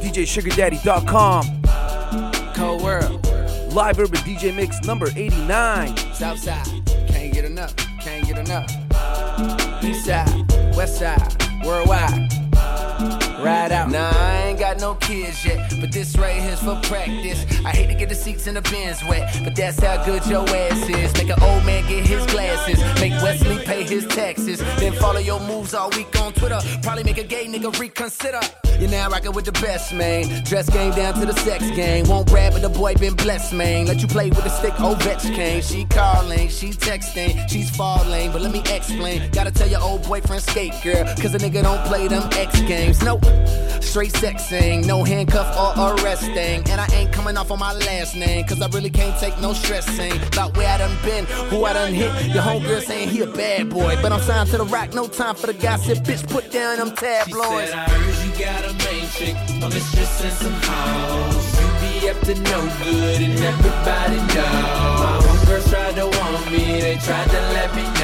DJSugarDaddy.com. Cold world. Live Urban DJ Mix number 89. Southside. Can't get enough. Can't get enough. East side. West side. Worldwide. Ride out. Nah, I ain't got no kids yet, but this right here's for practice. I hate to get the seats in the bins wet, but that's how good your ass is. Make an old man get his glasses, make Wesley pay his taxes, then follow your moves all week on Twitter. Probably make a gay nigga reconsider. You're now rocking with the best, man. Dress game down to the sex game. Won't rap, but the boy been blessed, man. Let you play with the stick, Ovechkin. She calling, she texting, she's falling, but let me explain. Gotta tell your old boyfriend skate, girl, cause a nigga don't play them X games. Nope. Straight sexing, no handcuff or arresting. And I ain't coming off on my last name, cause I really can't take no stressing. About where I done been, who I done hit. Your homegirl saying he a bad boy, but I'm signed to the Roc, no time for the gossip. Bitch, put down them tabloids. She said, I heard you got a main chick, a mistress and some hoes. You be up to no good, and everybody know. My homegirls tried to want me, they tried to let me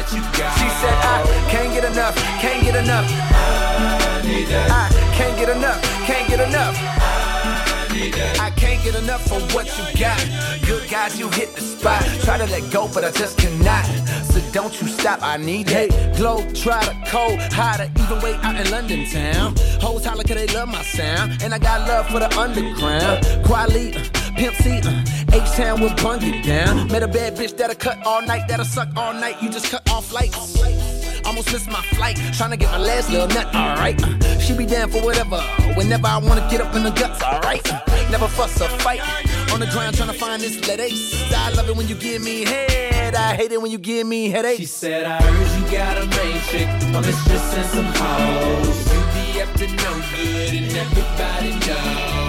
I you go. She said, I can't get enough, can't get enough. I need that. I can't get enough, can't get enough. I need that. I can't get enough for what you got. Good guys, you hit the spot. Try to let go, but I just cannot. So don't you stop, I need it. Hey, glow, try to cold, hotter, even way out in London town. Hoes holler cause they love my sound. And I got love for the underground. Quality, uh, Pimp C, uh, H-Town will bung down. Met a bad bitch that'll cut all night, that'll suck all night. You just cut off lights. Almost missed my flight, trying to get my last little nut, alright. Uh, she be down for whatever, whenever I wanna get up in the guts, alright. Uh, never fuss or fight, on the ground trying to find this lead ace. I love it when you give me head, I hate it when you give me headaches She said, I heard you got a main chick, a mistress and some hoes. You be up to no good, and everybody know.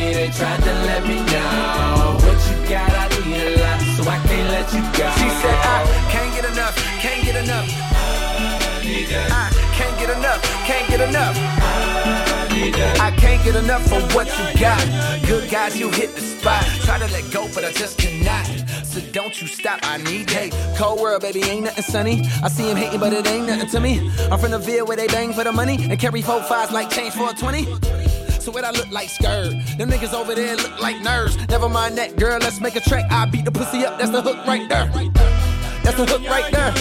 They tried to let me down. What you got, I need a lot, so I can't let you go. She said, I can't get enough, can't get enough. I need that, I can't get enough, can't get enough. I need that. I can't get enough for what you got. Good guys, you hit the spot. Try to let go, but I just cannot. So don't you stop, I need it. Hey, cold world, baby, ain't nothing sunny. I see him hating, but it ain't nothing to me. I'm from the Ville where they bang for the money and carry four fives like change for a 20. So what I look like skirt? Them niggas over there look like nerves. Never mind that, girl, let's make a track. I beat the pussy up, that's the hook right there. That's the hook right there.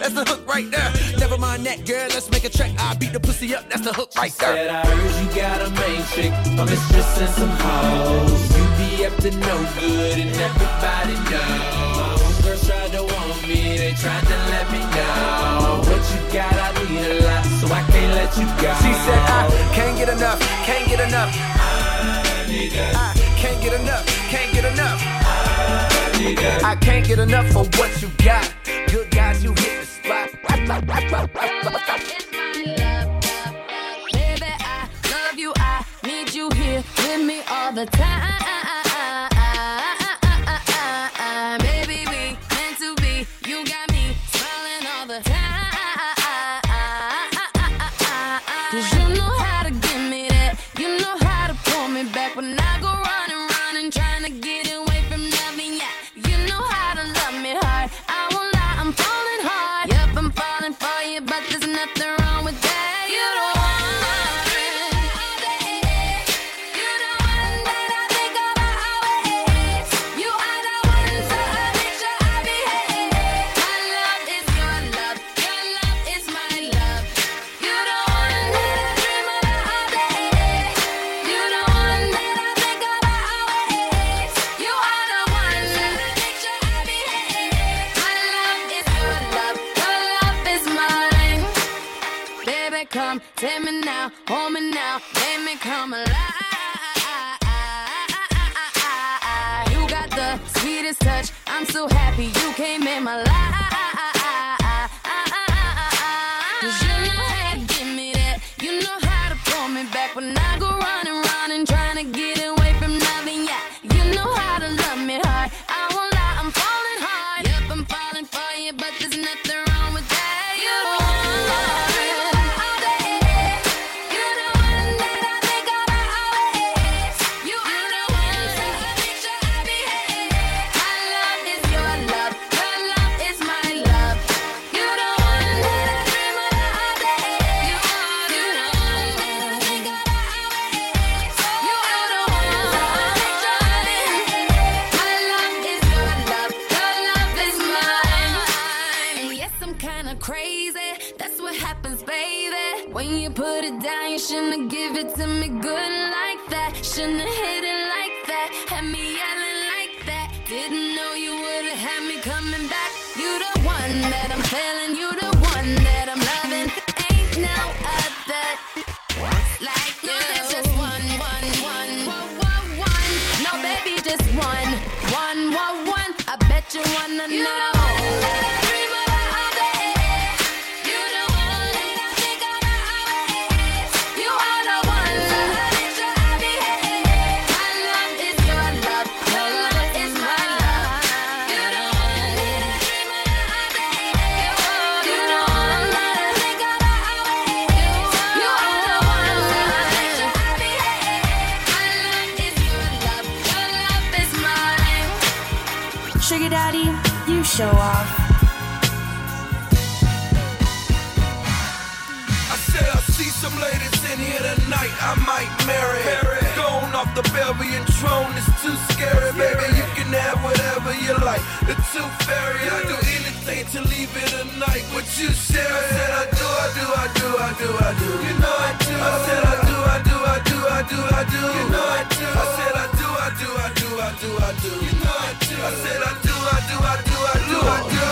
That's the hook right there. Never mind that, girl, let's make a track. I beat the pussy up, that's the hook right there. Said I heard you got a main chick, a mistress and some hoes. You be up to no good, and everybody know. My homegirls tried to want me, they tried to let me know. What you got, I need a can't let you go. She said, I can't get enough, can't get enough. I need that, I can't get enough, can't get enough. I need that. I can't get enough for what you got. Good guys, you hit the spot. It's my love, baby. I love you. I need you here with me all the time. So happy you came in my life. Tooth fairy, I do anything to leave it a night. What you share? I said I I do, I do, I do, I do. You know I do. I said I do, I do, I do, I do, I do. You know I do. I said I do, I do, I do, I do, I do. You know I do. I said I do, I do, I do, I do, I do.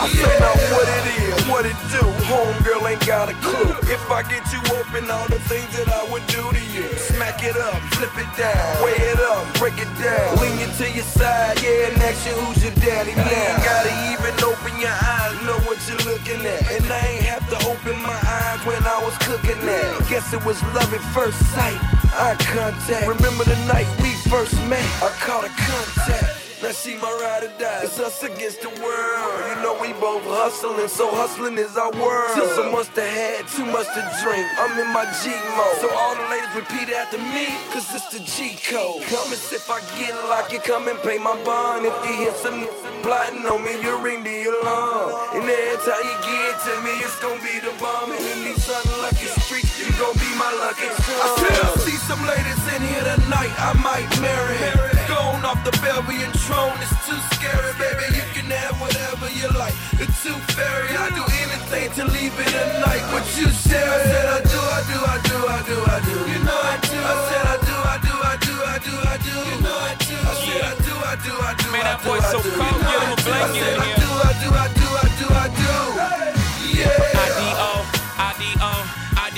I say now what it is, what it do. Homegirl ain't got a clue. If I get you open, all the things that I would do to you. Smack it up, flip it down, weigh it up, break it down. Lean you to your side, yeah, and ask you who's your daddy now. You Ain't gotta even open your eyes, know what you're looking at. And I ain't have to open my eyes when I was cooking that. Guess it was love at first sight, eye contact. Remember the night we first met? I caught a contact. Now she my ride or die. It's us against the world. You know we both hustling, so hustling is our world. Till so much to had, too much to drink. I'm in my G mode. So all the ladies repeat after me, cause it's the G code. Promise if I get like it, come and pay my bond. If you hear some plotting on me, you ring the alarm. And every time you get to me, it's gonna be the bomb. And in these unlucky streets, you gon' be my lucky charm. I said I see some ladies in here tonight, I might marry. Going off the Belgian throne, it's too scary, baby. You can have whatever you like. The tooth fairy, I do anything to leave it a night. What you share? I said I do, I do, I do, I do, I do. You know I do. I said I do, I do, I do, I do, I do. You know I do. I said I do, I do, I do, Man, I that do, boy I so do. cold, You know get him a I do. I blanket said in I do, I do, I do, I do, I do. Yeah. IDO,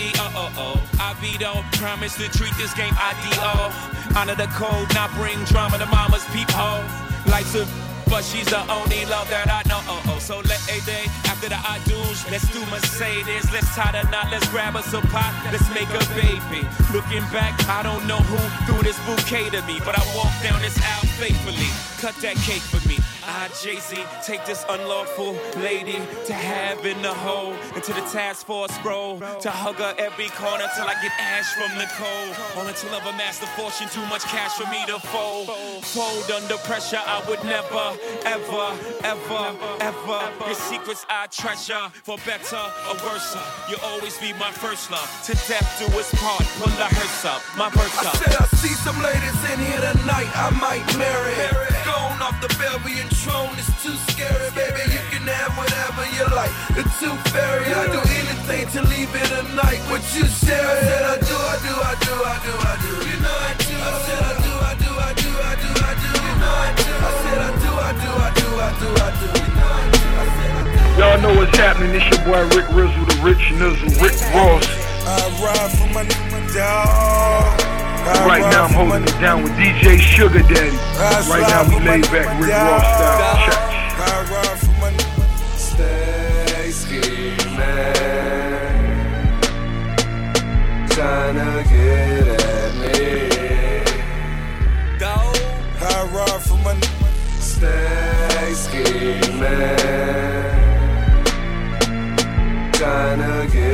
IDO, IDO, oh, oh. IVDO, promise to treat this game IDO. Honor the code, not bring drama to mama's peephole. Life's a but she's the only love that I know. Oh, oh. So let a day after the I do's, let's do Mercedes. Let's tie the knot, let's grab us a pot, let's make a baby. Looking back, I don't know who threw this bouquet to me, but I walked down this aisle faithfully. Cut that cake for me. I, Jay Z, take this unlawful lady to have in the hole, into the task force scroll, to hug her every corner till I get ash from the cold. All until I've amassed a fortune, too much cash for me to fold. Fold under pressure, I would never, ever, ever, ever. Your secrets I treasure, for better or worse. You'll always be my first love. To death do us part, pull the hearse up, my verse I up. said I see some ladies in here tonight, I might marry. Going off the Belgian throne is too scary, baby. You can have whatever you like. The tooth fairy, I do anything to leave it a night. What you share? I said I do, I do, I do, I do, I do. You know I do. I said I do, I do, I do, I do, I do. You know I do. I said I do, I do, I do, I do, I do. You know I do. I said I do. Y'all know what's happening. It's your boy Rick Rizzle, the Rich Nizzle, Rick Ross. I ride for my dog. Right now I'm holding it down with DJ Sugar Daddy. Right now we slide for my laid back Rick. Ross style. Check. Ride for my Stay scheming, tryna get at me. I ride for my Stay scheming, tryna get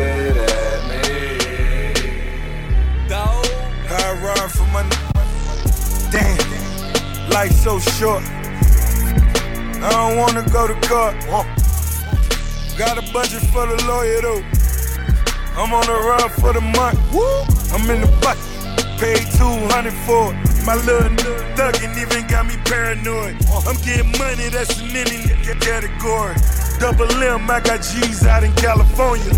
life so short. I don't wanna go to court. Got a budget for the lawyer though. I'm on the run for the month. Woo! I'm in the bucket, paid 200 for it. My little thuggin' even got me paranoid. I'm getting money, that's an any category. Double M, I got G's out in California.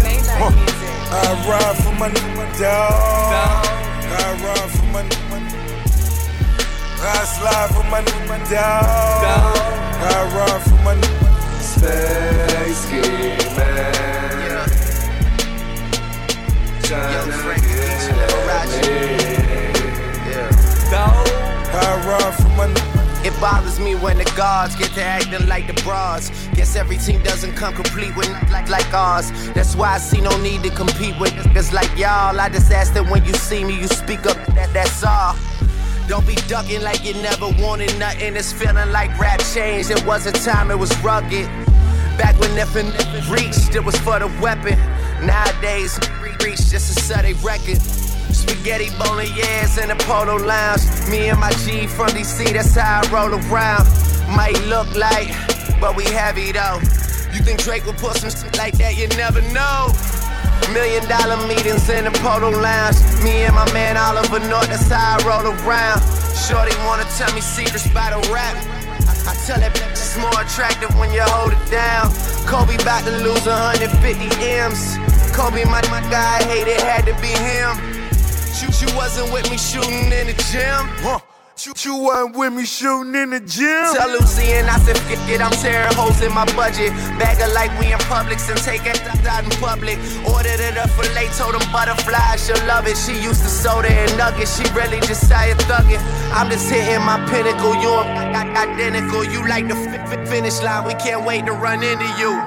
I ride for my dog. I ride for my I slide for my dog. I ride for my Space Ski Man. Tryna get I ride for my It bothers me when the guards get to acting like the bras. Guess every team doesn't come complete with like like ours. That's why I see no need to compete with niggas like y'all. I just ask that when you see me, you speak up. That that's all. Don't be ducking like you never wanted nothing. It's feeling like rap changed. It was a time it was rugged. Back when nothing reached, it was for the weapon. Nowadays, reach just to set a record. Spaghetti bolognese in the polo lounge. Me and my G from DC, that's how I roll around. Might look like, but we heavy though. You think Drake would put some shit like that? You never know. Million dollar meetings in the polo lounge. Me and my man Oliver North, that's how I roll around. Shorty wanna tell me secrets by the rap. I tell that bitch it's more attractive when you hold it down. Kobe about to lose 150 M's. Kobe, my, my guy, hate it had to be him. You, you wasn't with me shooting in the gym. Huh. You, you wasn't with me shooting in the gym. Tell Lucy and I said, forget it, I'm tearing holes in my budget. Bag of like we in Publix and take it out in public. Ordered it up for late, told them butterflies, she'll love it. She used to soda and nuggets, she really just started thugging. I'm just hitting my pinnacle, you and identical. You like the fi- fi- finish line, we can't wait to run into you.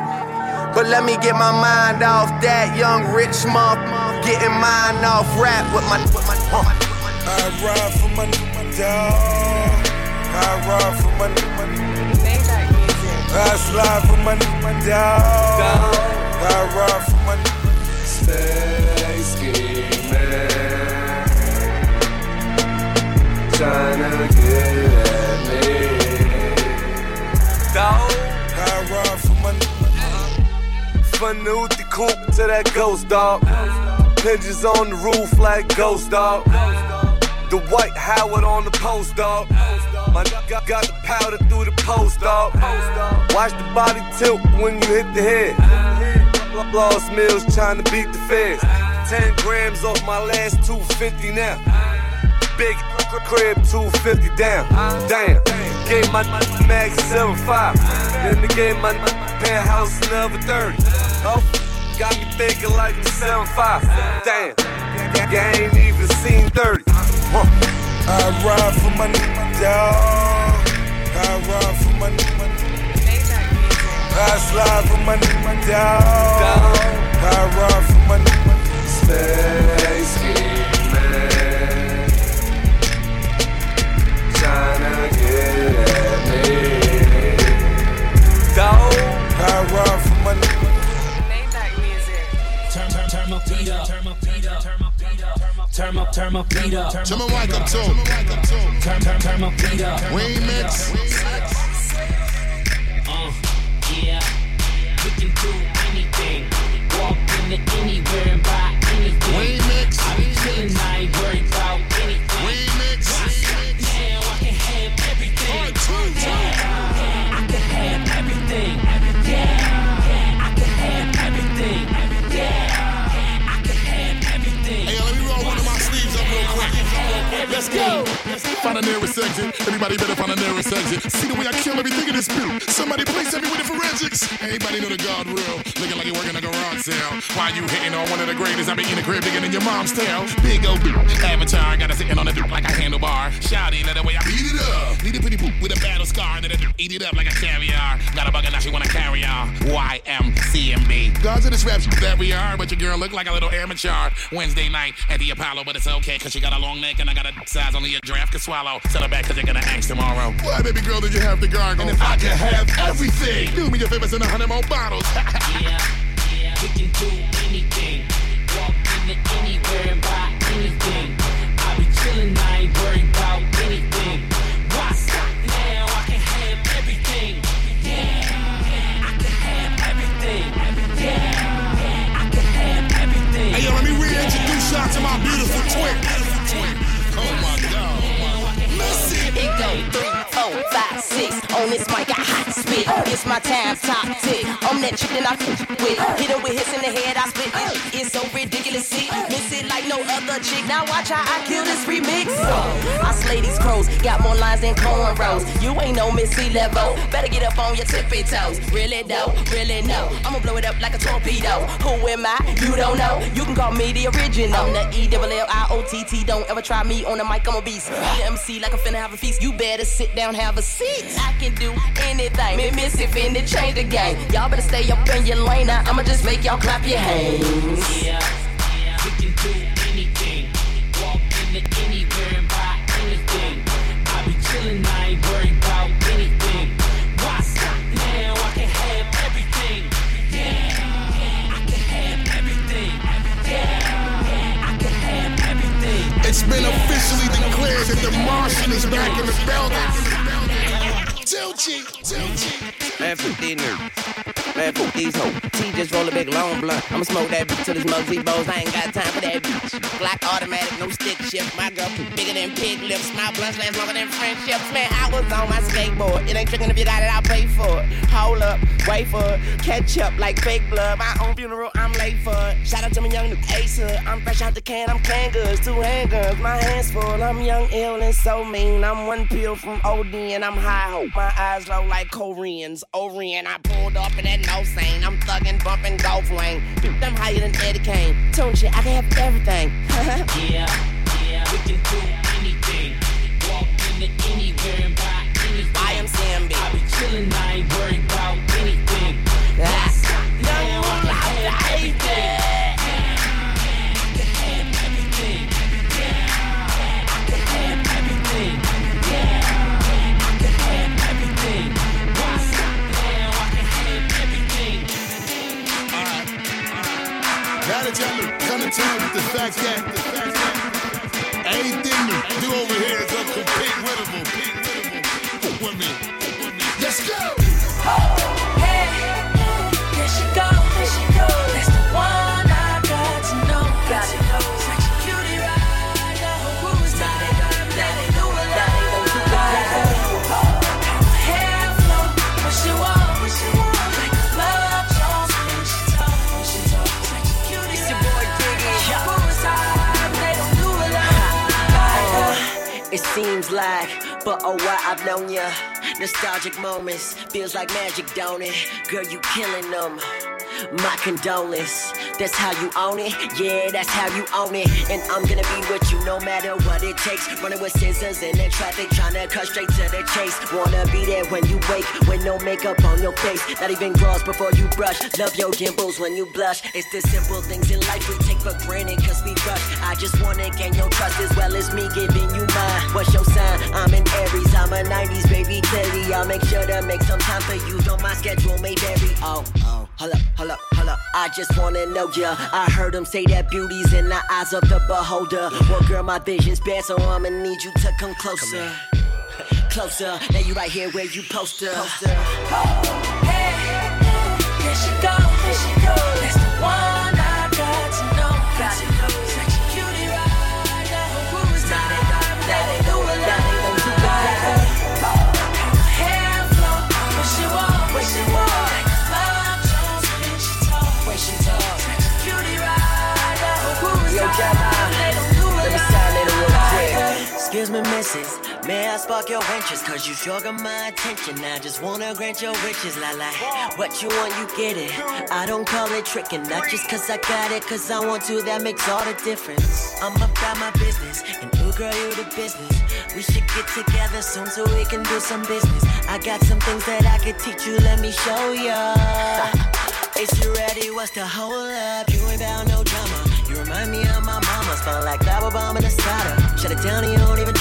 But let me get my mind off that young rich mom. Getting mine off rap with my, with my, with my I ride for my dog. I ride for my I slide for my dog. I ride for my Space Ski Man. Tryna get at me. I ride for my From the Uti coupe to that ghost dog. Pigeons on the roof like ghost dog. The Dwight Howard on the post dog. My got, got the powder through the post dog. Watch the body tilt when you hit the head. Lost Mills trying to beat the feds. 10 grams off my last 250 now. Big crib 250 down. Damn. Gave my mag 75. Then they gave my penthouse another 30. Oh, got me thinking like the 75. Damn. I ain't even seen 30. Huh. I ride for money my dog. I ride for my I slide for my dog. I ride for my Space Ski Man. Tryna get at me. Dog. I ride for my Turn, turn, turn up. Turn my feet up. Turn up, turn my feet up. Turn my mic up too. Turn, turn, turn my feet up. Remix. Uh, yeah. We can do anything. Walk into anywhere and buy anything. Remix. I be chillin', I ain't worried about anything. Remix. Now I can have everything. Yeah. Let's go. Find the nearest exit. Everybody better find the nearest exit. See the way I kill everything in this boot. Somebody help me with the forensics. Anybody know the God rule? Looking like you working a garage sale. Why you hitting on one of the greatest? I be in the crib bigger than your mom's tail. Big old boot. Avatar. Got her sitting on the duke like a handlebar. Shouty, let the way I beat it up. Need a pretty poop with a battle scar. And then eat it up like a caviar. Got a bugger now she wanna carry on. YMCMB. Gods of this rap that we are. But your girl look like a little amateur. Wednesday night at the Apollo, but it's okay. Cause she got a long neck and I got a size only a giraffe can swallow. Tell her back cause you're gonna ask tomorrow. Why, baby girl, did you have to gargle? And if I can have everything, do me a favor, send a hundred more bottles. Yeah, yeah, we can do anything. Walk into anywhere and buy anything. I be chillin', I ain't worried about anything. It. It's my time, top tick. I'm that chick that I f- with. Hit her with hits in the head, I split it. It's so see? Miss it like no other chick. Now watch how I kill this remix. I slay these crows, got more lines than cornrows. You ain't no Missy level. Better get up on your tippy toes. Really though, really no. I'ma blow it up like a torpedo. Who am I? You don't know. You can call me the original. I'm the E double L I O T T. Don't ever try me on the mic. I'm a beast. Be the MC like I'm finna have a feast. You better sit down, have a seat. I can do anything. Me miss it finna change the game. Y'all better stay up in your lane. Now I'ma just make y'all clap your hands. Yeah, do anything. Walk into anywhere and buy anything. I be chillin', I ain't worried about anything. Why stop now? I can have everything. Yeah, I can have everything. Yeah, I can have everything. It's been officially declared that the Martian is back in the building. Tilchy, Tilchy. Man, fuck these Man, fuck these hoes. T just roll a big long blunt. I'ma smoke that bitch till it's Muggsy Bogues. I ain't got time for that bitch. Glock automatic, no stick shift. My girl bigger than pig lips. My blunts last longer than friendships. Man, I was on my skateboard. It ain't tricking if you got it, I'll pay for it. Hold up, wait for it. Catch up like fake blood. My own funeral, I'm late for it. Shout out to my young new ace hood. I'm fresh out the can, I'm goods. Two handguns, my hands full. I'm young, ill, and so mean. I'm one pill from OD and I'm high hope. My eyes low like Koreans. Orient, I pulled up in that no sane. I'm thuggin', bumpin' golf lane. I'm higher than Eddie Kane. Tune shit, I can have everything. Yeah, yeah, we can do anything. Walk into anywhere and buy anything. I am Sambi. I be chillin', I ain't worried Y'all are come to terms with the fact that the fact that anything you do over here is but oh why I've known ya. Nostalgic moments, feels like magic, don't it? Girl, you killing them. My condolence, that's how you own it. Yeah, that's how you own it. And I'm gonna be with you no matter what it takes. Running with scissors in the traffic, trying to cut straight to the chase. Wanna be there when you wake, with no makeup on your face. Not even gloss before you brush. Love your dimples when you blush. It's the simple things in life we take for granted cause we rush. I just wanna gain your trust as well as me giving you mine. What's your sign? I'm in Aries, I'm a 90s baby Tilly. I'll make sure to make some time for you, though my schedule may vary. Oh, oh, hold up, hold up, hold up. I just wanna know ya. I heard them say that beauty's in the eyes of the beholder. Well, girl, my vision's bad, so I'ma need you to come closer. Closer, now you right here where you poster. There she go, there she go. That's the one me, missus. May I spark your interest? Cause you sure got my attention. I just wanna grant your wishes, la la. What you want, you get it. I don't call it tricking, not just cause I got it, cause I want to, that makes all the difference. I'm about my business, and ooh, girl, you the business. We should get together soon so we can do some business. I got some things that I could teach you, let me show ya. Is you ready? What's the hold up? You ain't bout no drama. You remind me of my mama. Smell like lava bomb in a. Shut it down and you don't even.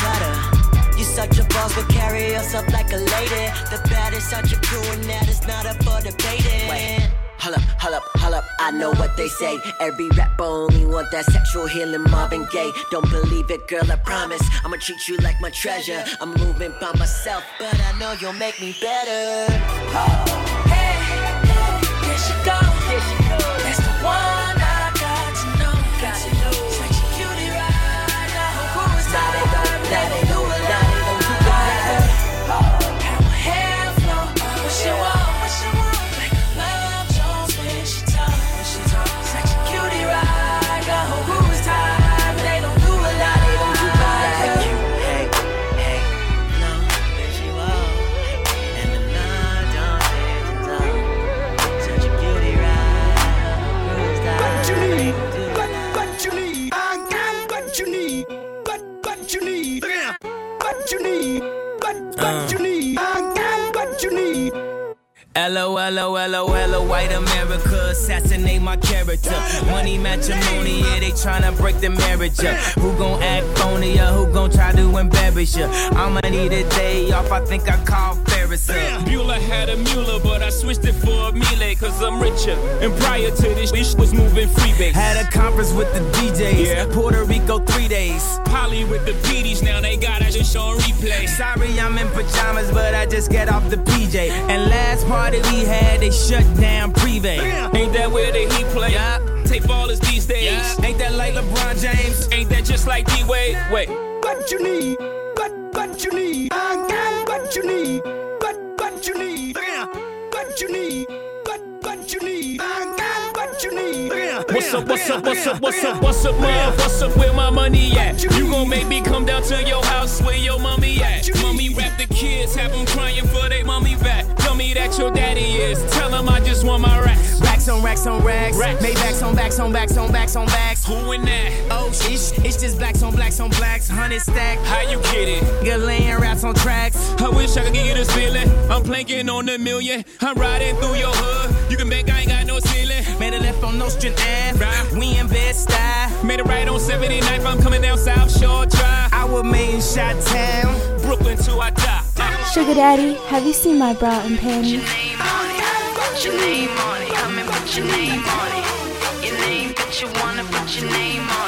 Such a boss, but carry yourself like a lady. The baddest such a crew, and that is not up for debating. Wait. Hold up, hold up, hold up, I know what they say. Every rapper only want that sexual healing, Marvin Gaye. Don't believe it, girl, I promise. I'ma treat you like my treasure. I'm moving by myself, but I know you'll make me better. There she go, there she break the marriage up. Who gon' act phony or who gon' try to embarrass you? I'ma need a day off, I think I call Ferris up. Mueller had a Mueller, but I switched it for a Miele, cause I'm richer. And prior to this, this was moving freebase. Had a conference with the DJs, yeah. Puerto Rico three days. Polly with the PDs, now they got us just on replay. Sorry, I'm in pajamas, but I just get off the PJ. And last party we had, they shut down Privé. Ain't that where the Heat play? Yeah. Take ballers these days. Yeah. Ain't that like LeBron James? Ain't that just like D Wade? Wait. What you need? What what you need? I got what you need. What what you need? What you need? What what you need? I got what you need. What's up, what's up, what's up, what's up, what's up, man? What's up, where my money at? You gon' make me come down to your house where your mommy at? Mommy rap the kids, have them crying for they mommy back. Tell me that your daddy is, tell him I just want my racks. Racks on racks on racks. Racks. Maybachs on backs on backs on backs on backs. Who in that? Oh, it's, it's just blacks on blacks on blacks. Hundred stack. How you get it? Good laying raps on tracks. I wish I could give you this feeling. I'm planking on a million. I'm riding through your hood. You can bank I ain't got no ceiling. Made a left on Nostrand Ave. We in Bed-Stuy. Made a right on 79th. I'm coming down South Shore Drive. I was made in Shot Town. Brooklyn till I die. Sugar Daddy, have you seen my bra and panties? Put your name on it. Your name but you wanna put your name on it.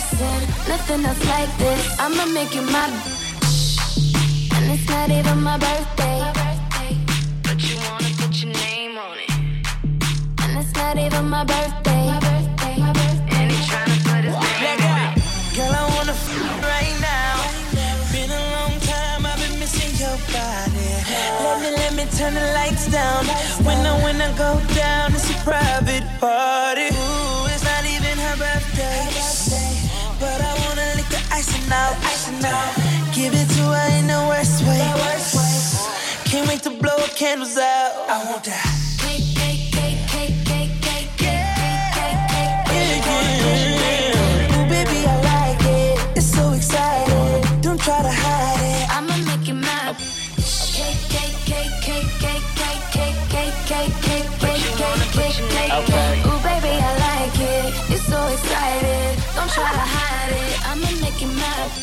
So enticing. Nothing else like this. I'ma make it my bitch. and it's not even my birthday. But you wanna put your name on it. And it's not even my birthday. And put his name on it. Girl, I wanna f right now. Been a long time, I've been missing your body. Let me, let me turn the lights down. When I, when I go it. It's so exciting. Don't try to hide it. I'ma make it my cake, cake, cake, cake, cake, cake, cake, cake, cake, cake, cake, cake, cake, cake. Ooh, baby, I like it. You're so excited. Don't try to hide it. I'ma make it my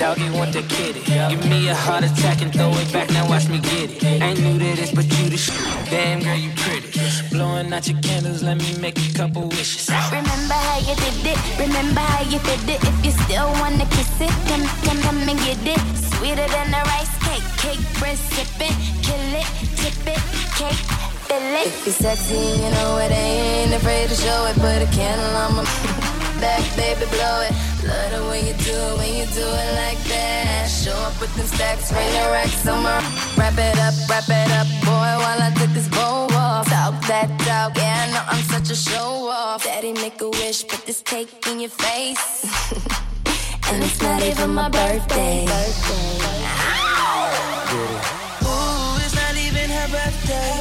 Doggy want the kitty. Give me a heart attack and throw it back. Now watch me get it. Ain't new to this, but you the sh- Damn girl, you pretty. Blowing out your candles, let me make a couple wishes. Remember how you did it. Remember how you did it. If you still wanna kiss it, come, come, come and get it. Sweeter than a rice cake. Cake bread sipping. Kill it, tip it, cake. Fill it. If you're sexy, you know it, ain't afraid to show it. Put a candle on my back, baby, blow it. Love the way you do it when you do it like that. Show up with them stacks, bring the racks on my. Wrap it up, wrap it up, boy, while I take this bow off. Talk that talk, yeah, I know I'm such a show off. Daddy, make a wish, put this cake in your face. and it's not even my birthday. Ooh, it's not even her birthday.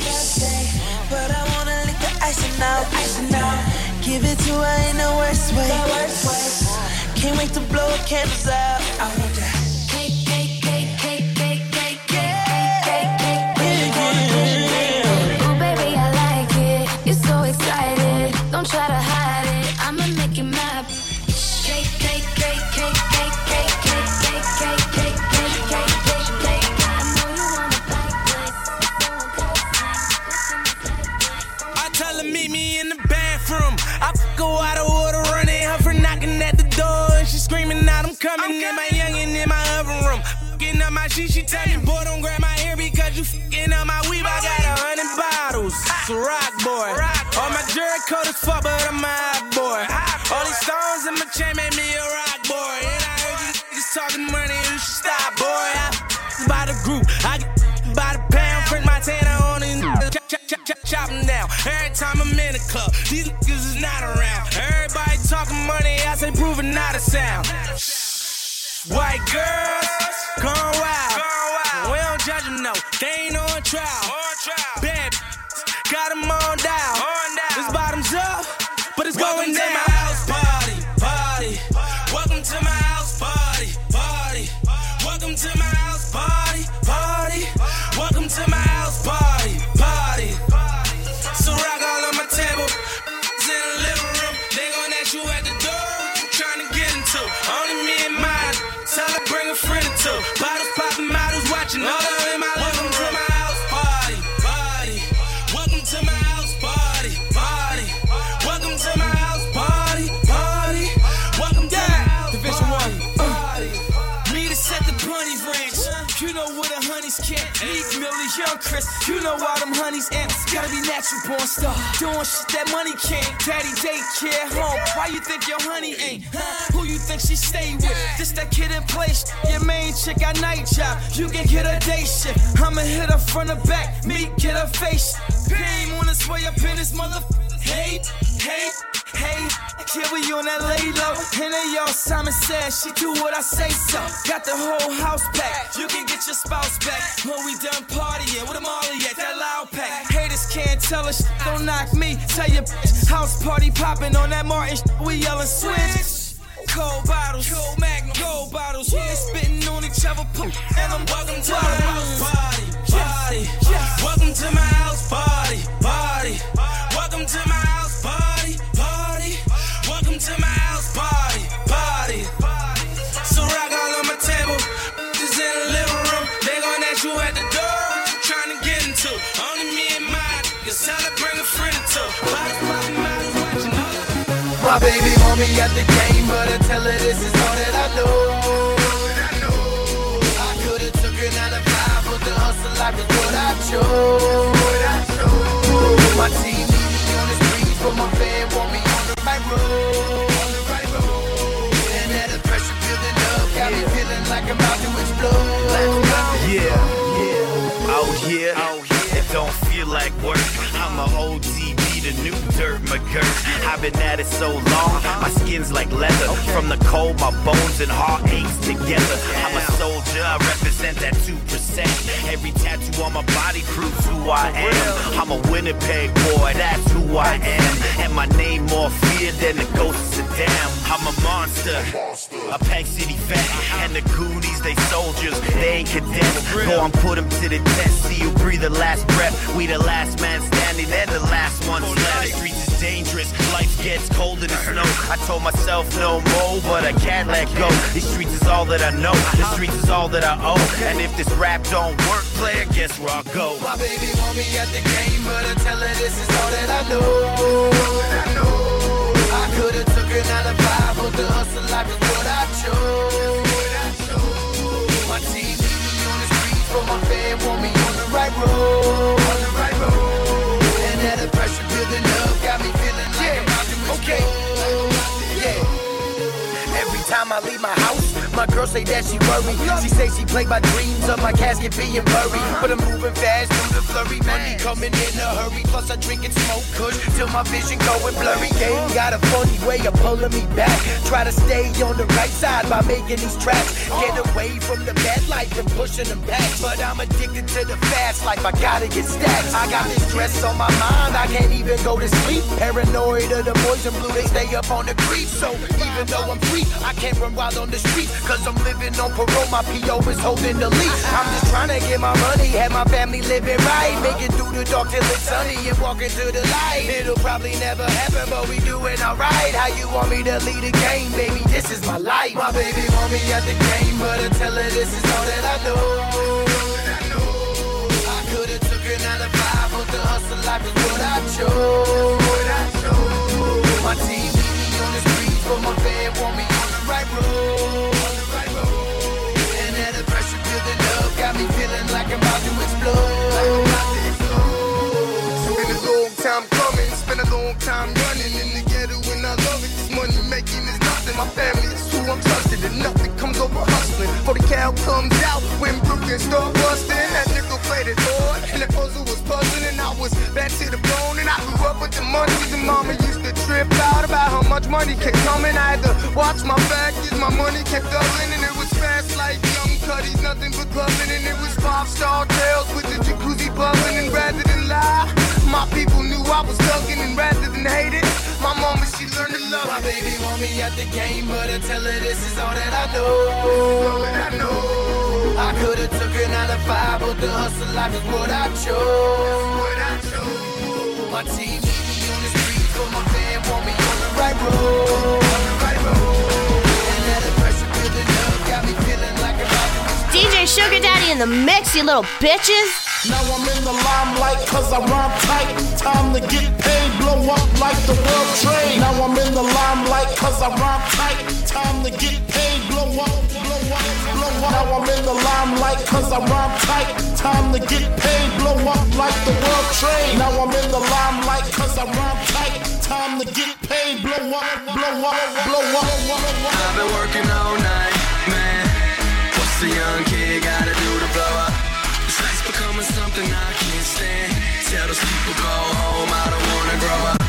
But I wanna lick the icing out, icing out. Give it to her in the worst way. Can't wait to blow candles out. I want that. Gotta born star. Doing shit that money can't. Daddy daycare home. Why you think your honey ain't? Who you think she stay with? This that kid in place. Your main chick got night job. You can get a day shift. I'ma hit her from the back. Meek get her face. Pain on his way up in his mother. Hey, hey, hey. Yeah, we on that lay low. And then y'all Simon said she do what I say so. Got the whole house packed. You can get your spouse back when we done partying. With a Molly at that loud pack. Haters can't tell us, don't knock me. Tell your bitch, house party popping on that Martin. We yelling switch. Cold bottles, cold magnum, cold bottles. They spitting on each other, and I'm welcome Baby want me at the game, but I tell her this is all that I know. I could've took her nine to five, but the hustle life is what I chose. My team need me on the streets, but my fan want me on the right road. And that pressure building up, got me feeling like I'm about to explode. Yeah, yeah, out here, out here. it don't feel like work. I'm a ODB, the new dirt McGirt. I've been at it so long, my skin's like leather. From the cold, my bones and heart aches together. I'm a soldier, I represent that 2%. Every tattoo on my body proves who I am. I'm a Winnipeg boy, that's who I am. And my name more feared than the ghost of Saddam. I'm a monster, a Pack City vet. And the Goonies, they soldiers, they ain't cadets. Go on, put them to the test, see you breathe the last breath. We the last man standing, they're the last ones left. The streets is dangerous, life gets cold in the snow. I told myself no more, but I can't let go. These streets is all that I know, the streets is all that I owe. And if this rap don't work, player, guess where I'll go. My baby want me at the game, but I tell her this is all that I know. I could've took her nine to the hustle life is what I chose. My team need me on the streets, but my fan want me on the right road. On the right road. And that the pressure building up got me feeling like I'm about to Okay. Yeah. Every time I leave my house, girl say that she worry. She say she play my dreams of my casket being buried. But I'm moving fast through the flurry. Money coming in a hurry. Plus I drink and smoke kush till my vision going blurry. Game got a funny way of pulling me back. Try to stay on the right side by making these tracks. Get away from the bad life and pushing them back. But I'm addicted to the fast life. I gotta get stacked. I got this stress on my mind. I can't even go to sleep. Paranoid of the boys in blue. They stay up on the creep. So even though I'm free, I can't run wild on the street. Cause I'm living on parole. My PO is holding the leash. I'm just trying to get my money. Have my family living right. Make it through the dark till it's sunny and walk into the light. It'll probably never happen, but we doing alright. How you want me to lead the game, baby? This is my life. My baby want me at the game, but I tell her this is all that I know. I could've took her nine to five, but the hustle life is what I chose. My team need me on the streets, but my fan want me on the right road. Time running in the ghetto and I love it. This money making is nothing. My family is who I'm trusted and nothing comes over hustling. For the cow comes out when Brooklyn start busting. That nickel plated board and the puzzle was puzzling and I was back to the bone and I grew up with the money. And mama used to trip out about how much money kept coming. I had to watch my back as my money kept doubling and it was fast like young cuddies, nothing but clubbing and it was five star tales with the jacuzzi bubbling and rather than lie, my people knew I was thugging and rather than hate it. My mama, she learned to love My it. baby want me at the game, but I tell her this is all that I know. All that I know. I could've took her nine to five, but the hustle life is what I chose. What I chose. My team need me on the streets, but my fan want me on the right road. On the right road. And that the pressure building up got me feeling like a. DJ Sugar Daddy in the mix, you little bitches. Now I'm in the limelight cause I rhyme tight. Time to get paid, blow up like the world trade. Now I'm in the limelight cause I rhyme tight. Time to get paid, blow up, blow up, blow up. Now I'm in the limelight cause I rhyme tight. Time to get paid, blow up like the world trade. Now I'm in the limelight cause I rhyme tight. Time to get paid, blow up, blow up, blow up. I've been working all night, man. What's a young kid gotta something I can't stand. Tell those people go home, I don't wanna grow up.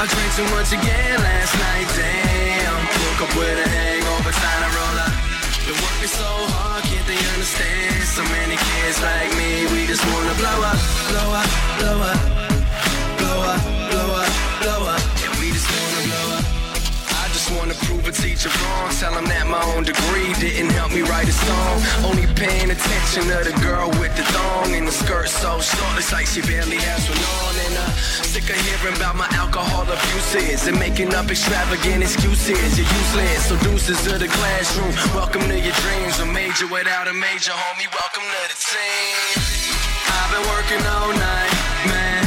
I drank too much again last night, damn. Woke up with a hangover, time to roll up. Been working so hard, can't they understand? So many kids like me, we just wanna blow up, blow up, blow up, blow up, blow up, blow up. And we just wanna prove a teacher wrong. Tell him that my own degree didn't help me write a song. Only paying attention to the girl with the thong and the skirt so short, it's like she barely has one on. And uh, sick of hearing about my alcohol abuses and making up extravagant excuses. You're useless, so deuces to the classroom. Welcome to your dreams. A major without a major, homie. Welcome to the team. I've been working all night, man.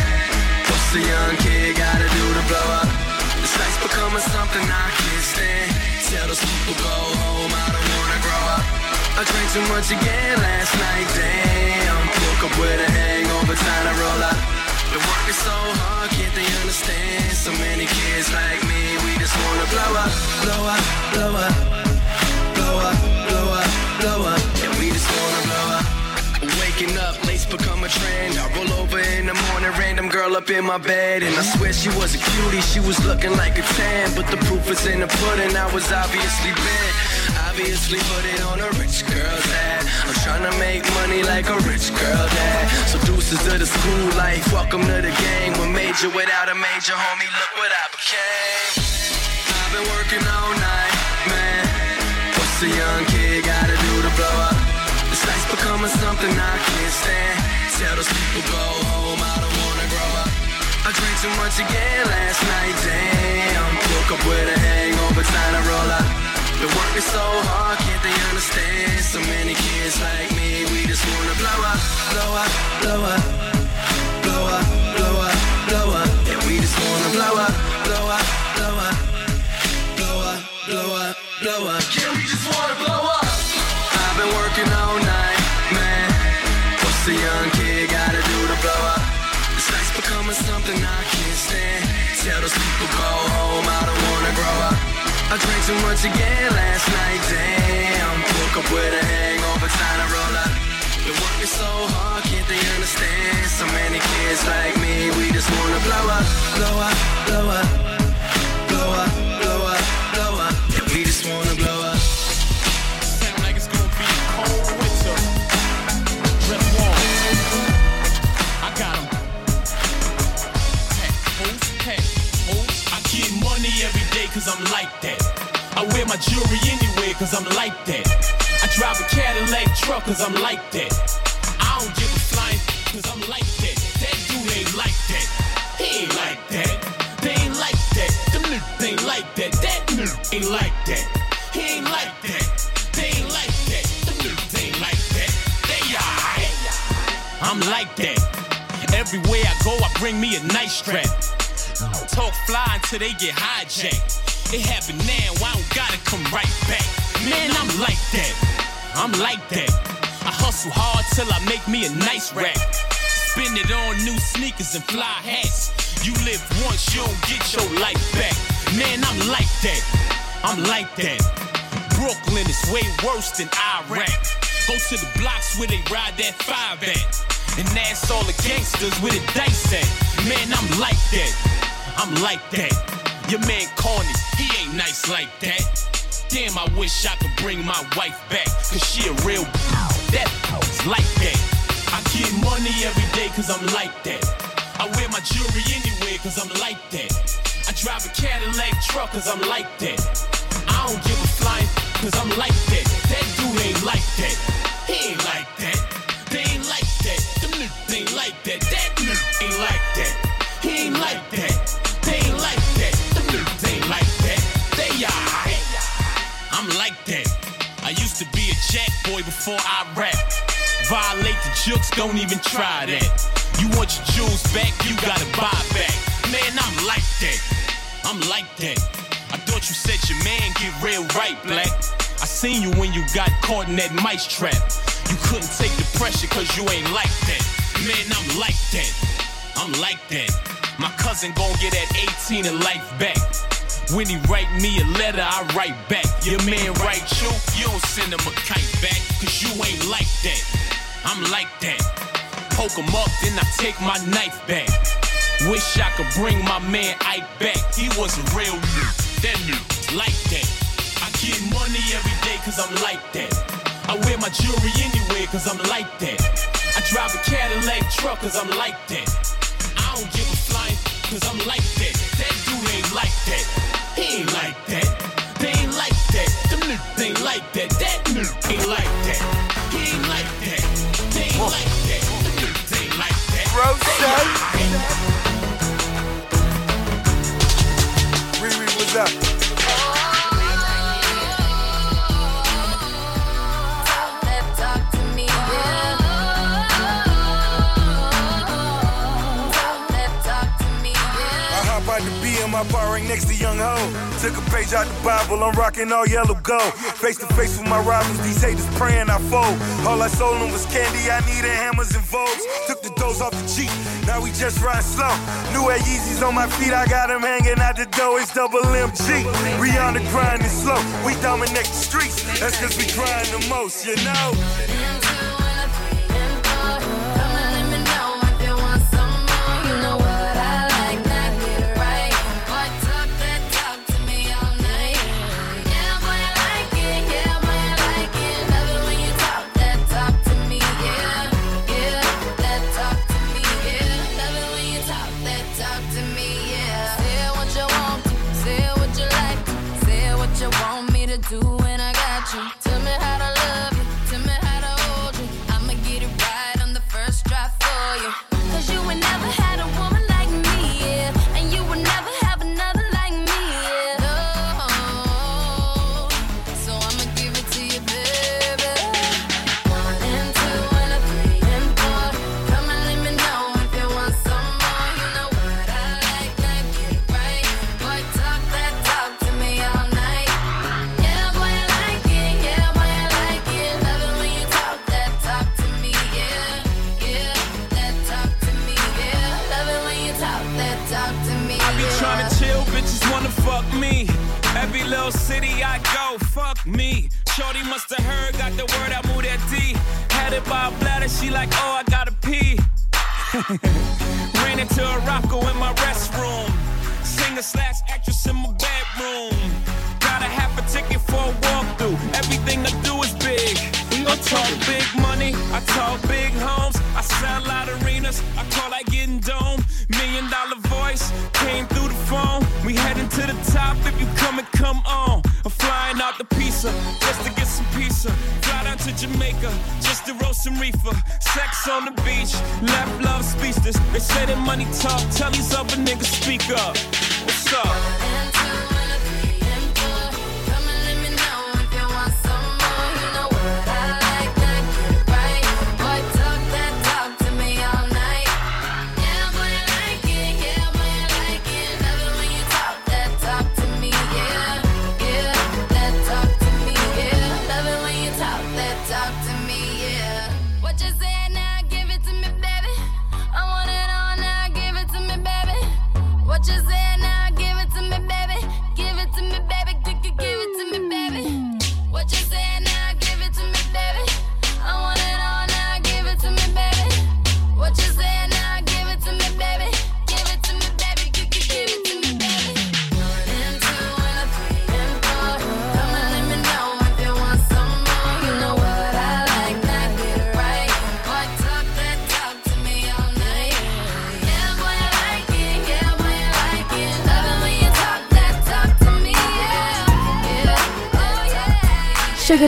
What's a young kid gotta do to blow up? This life's becoming something I Tell those people go home, I don't wanna grow up. I drank too much again last night, damn. Woke up with a hangover, time to roll up. Been working so hard, can't they understand? So many kids like me, we just wanna blow up, blow up, blow up, blow up, blow up, blow up. And we just wanna blow up. Waking up, late's become a trend. I roll over in the morning, random girl up in my bed. And I swear she was a cutie, she was looking like a 10. But the proof is in the pudding, I was obviously bent. Obviously put it on a rich girl's head. I'm trying to make money like a rich girl dad. So deuces to the school life, welcome to the game. One major without a major, homie, look what I became. I've been working all night, man. What's a young kid becoming something I can't stand. Tell those people go home, I don't wanna grow up. I drank too much again last night, damn. Woke up with a hangover, time to roll up. Been working so hard, can't they understand? So many kids like me, we just wanna blow up, blow up, blow up, blow up, blow up, blow up. Yeah, we just wanna blow up, blow up, blow up, blow up, blow up, blow up. Yeah, we Those people go home, I don't wanna grow up. I drank too much again last night, damn. Woke up with a hangover, time to roll up. Been working so hard, can't they understand? So many kids like me, we just wanna blow up, blow up, blow up, cause I'm like that. I wear my jewelry anywhere cause I'm like that. I drive a Cadillac truck cause I'm like that. I don't give a flying cause I'm like that. That dude ain't like that. He ain't like that. They ain't like that. Them niggas ain't like that. That nigga ain't like that. He ain't like that. They ain't like that. Them niggas ain't like that. They alright. I'm like that. Everywhere I go, I bring me a nice strap. Talk fly until they get hijacked. It happened now, I don't gotta come right back. Man, I'm like that. I'm like that. I hustle hard till I make me a nice rack. Spend it on new sneakers and fly hats. You live once, you don't get your life back. Man, I'm like that. I'm like that. Brooklyn is way worse than Iraq. Go to the blocks where they ride that five at. And that's all the gangsters with a dice at. Man, I'm like that. I'm like that. Your man corny, he ain't nice like that. Damn, I wish I could bring my wife back. Cause she a real that like that. I get money every day cause I'm like that. I wear my jewelry anywhere cause I'm like that. I drive a Cadillac truck cause I'm like that. I don't give a flying cause I'm like that. That dude ain't like that. He ain't like that. They ain't like that. Them niggas ain't like that. That nigga ain't like that. He ain't like that. Jack boy before I rap. Violate the jokes, don't even try that. You want your jewels back, you gotta buy back. Man, I'm like that. I'm like that. I thought you said your man get real right, black. I seen you when you got caught in that mice trap. You couldn't take the pressure cause you ain't like that. Man, I'm like that. I'm like that. My cousin gon' get that 18 in life back. When he write me a letter, I write back. Your man write you, you don't send him a kite back. Cause you ain't like that. I'm like that. Poke him up, then I take my knife back. Wish I could bring my man Ike back. He was a real nigga. That nigga, like that. I get money every day cause I'm like that. I wear my jewelry anywhere cause I'm like that. I drive a Cadillac truck cause I'm like that. I don't give a flying cause I'm like that. That dude ain't like that. He ain't like that. They ain't like that. Them niggas ain't like that. That nigga ain't like that. He ain't like that. They ain't like that. Them niggas ain't like that. Riri, what's up? I hop out the B in my bar right next to Young Ho. Took a page out the Bible, I'm rocking all yellow gold. Face to face with my rivals, these haters praying I fold. All I sold them was candy, I needed hammers and Vogues. Took the doors off the Jeep, now we just ride slow. New Air Yeezys on my feet, I got them hanging out the door, it's double MG. We on the grind and slow, we dominate the streets. That's cause we grind the most, you know. Reefer. Sex on the beach, left love speechless. They say that money talk, tell these other niggas speak up. What's up?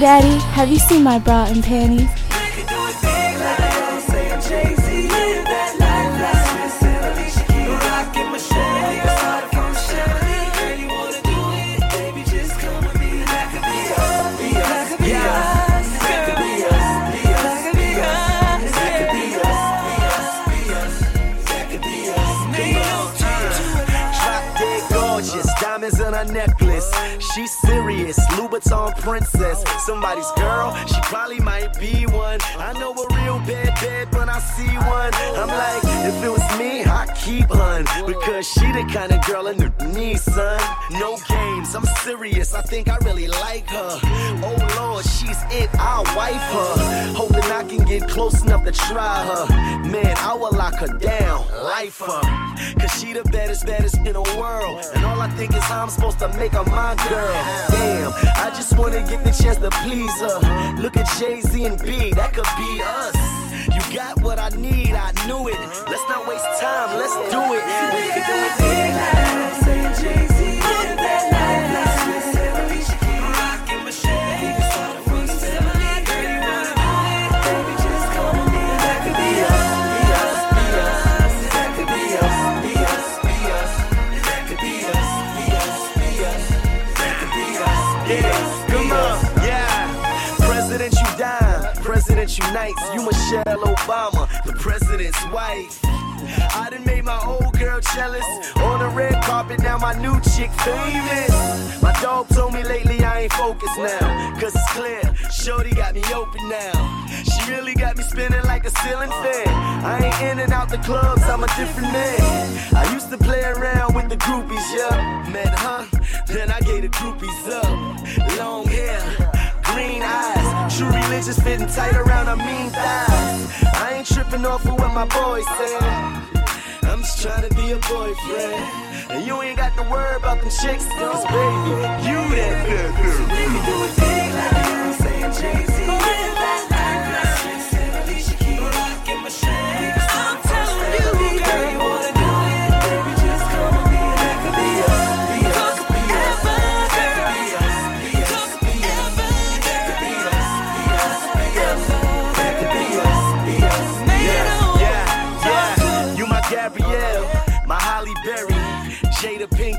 Daddy, have you seen my bra and panties? Somebody's girl, she probably might be one. I know a real bad bad when I see one. I'm like, if it was me, I'd keep hun. Because she the kind of girl in the need, son. No games, I'm serious. I think I really like her. Oh Lord, she's it, I'll wife her. Hoping I can get close enough to try her. Man, I will lock her down, life her. Cause she the baddest, baddest in the world. And all I think is how I'm supposed to make her my girl. Damn, I just wanna get the chance to please her. Look at Jay Z and B, that could be us. Got what I need, I knew it. Let's not waste time, let's do it. We can do it nights. You Michelle Obama, the president's wife. I done made my old girl jealous. On the red carpet, now my new chick famous. My dog told me lately I ain't focused now. Cause it's clear, Shorty got me open now. She really got me spinning like a ceiling fan. I ain't in and out the clubs, I'm a different man. I used to play around with the groupies, yeah. Met her, then I gave the groupies up. Long hair, green eyes, true religious fitting tight around her mean thighs. I ain't tripping off of what my boys said. I'm just trying to be a boyfriend. And you ain't got to worry about them chicks, cause baby, you that good girl. We can do it big like Beyonce and Jay-Z.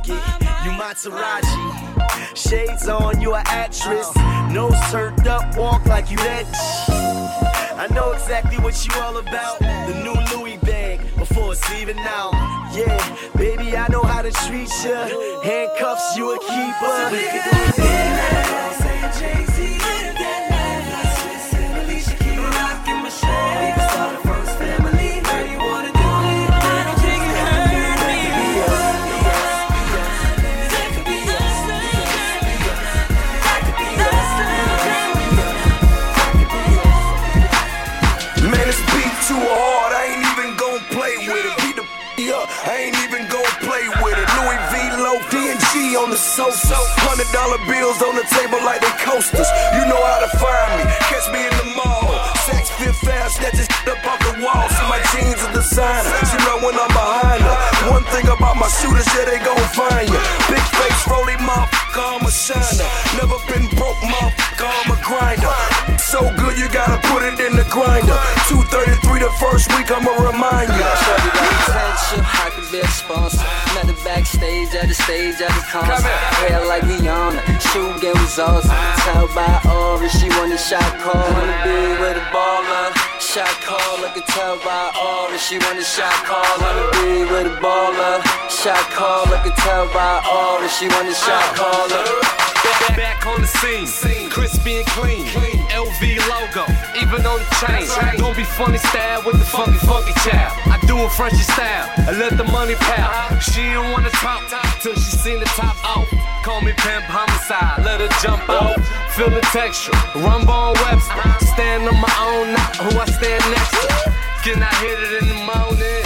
Jada Pinkett, you my Taraji. Shades on, you a actress. Nose turned up, walk like you that. I know exactly what you all about. The new Louis bag before it's even out. Yeah, baby, I know how to treat ya. Handcuffs, you a keeper. Man, on the sofa. Hundred dollar bills on the table like they coasters. You know how to find me. Catch me in the mall. Saks Fifth Fast, snatches up off the wall. See my jeans are designer. She know when I'm behind her. One thing about my shooters, yeah, they gon' find ya. Big face, rolling motherfucker, I'm a shiner. Never been broke, motherfucker, I'm a grinder. So good, you gotta put it in the grinder. 233 the first week, I'ma remind you. Be a sponsor. Met the backstage, at the stage, at the concert. Hair like Rihanna, shoe game was awesome. Tell by Aura, she want a shot call. Wanna be with a baller. Shot call, I can tell by Aura, she want a shot call. Wanna be with a baller. Shot call, I can tell by Aura, she want a shot caller. Back, back on the scene, crispy and clean. LV logo, even on the chain. Don't be funny style with the funky, funky child. I do it Frenchy style, I let the money pal. She don't wanna talk till she seen the top off. Call me pimp homicide, let her jump out. Feel the texture, rumble on Webster. Stand on my own, not who I stand next to. Can I hit it in the morning?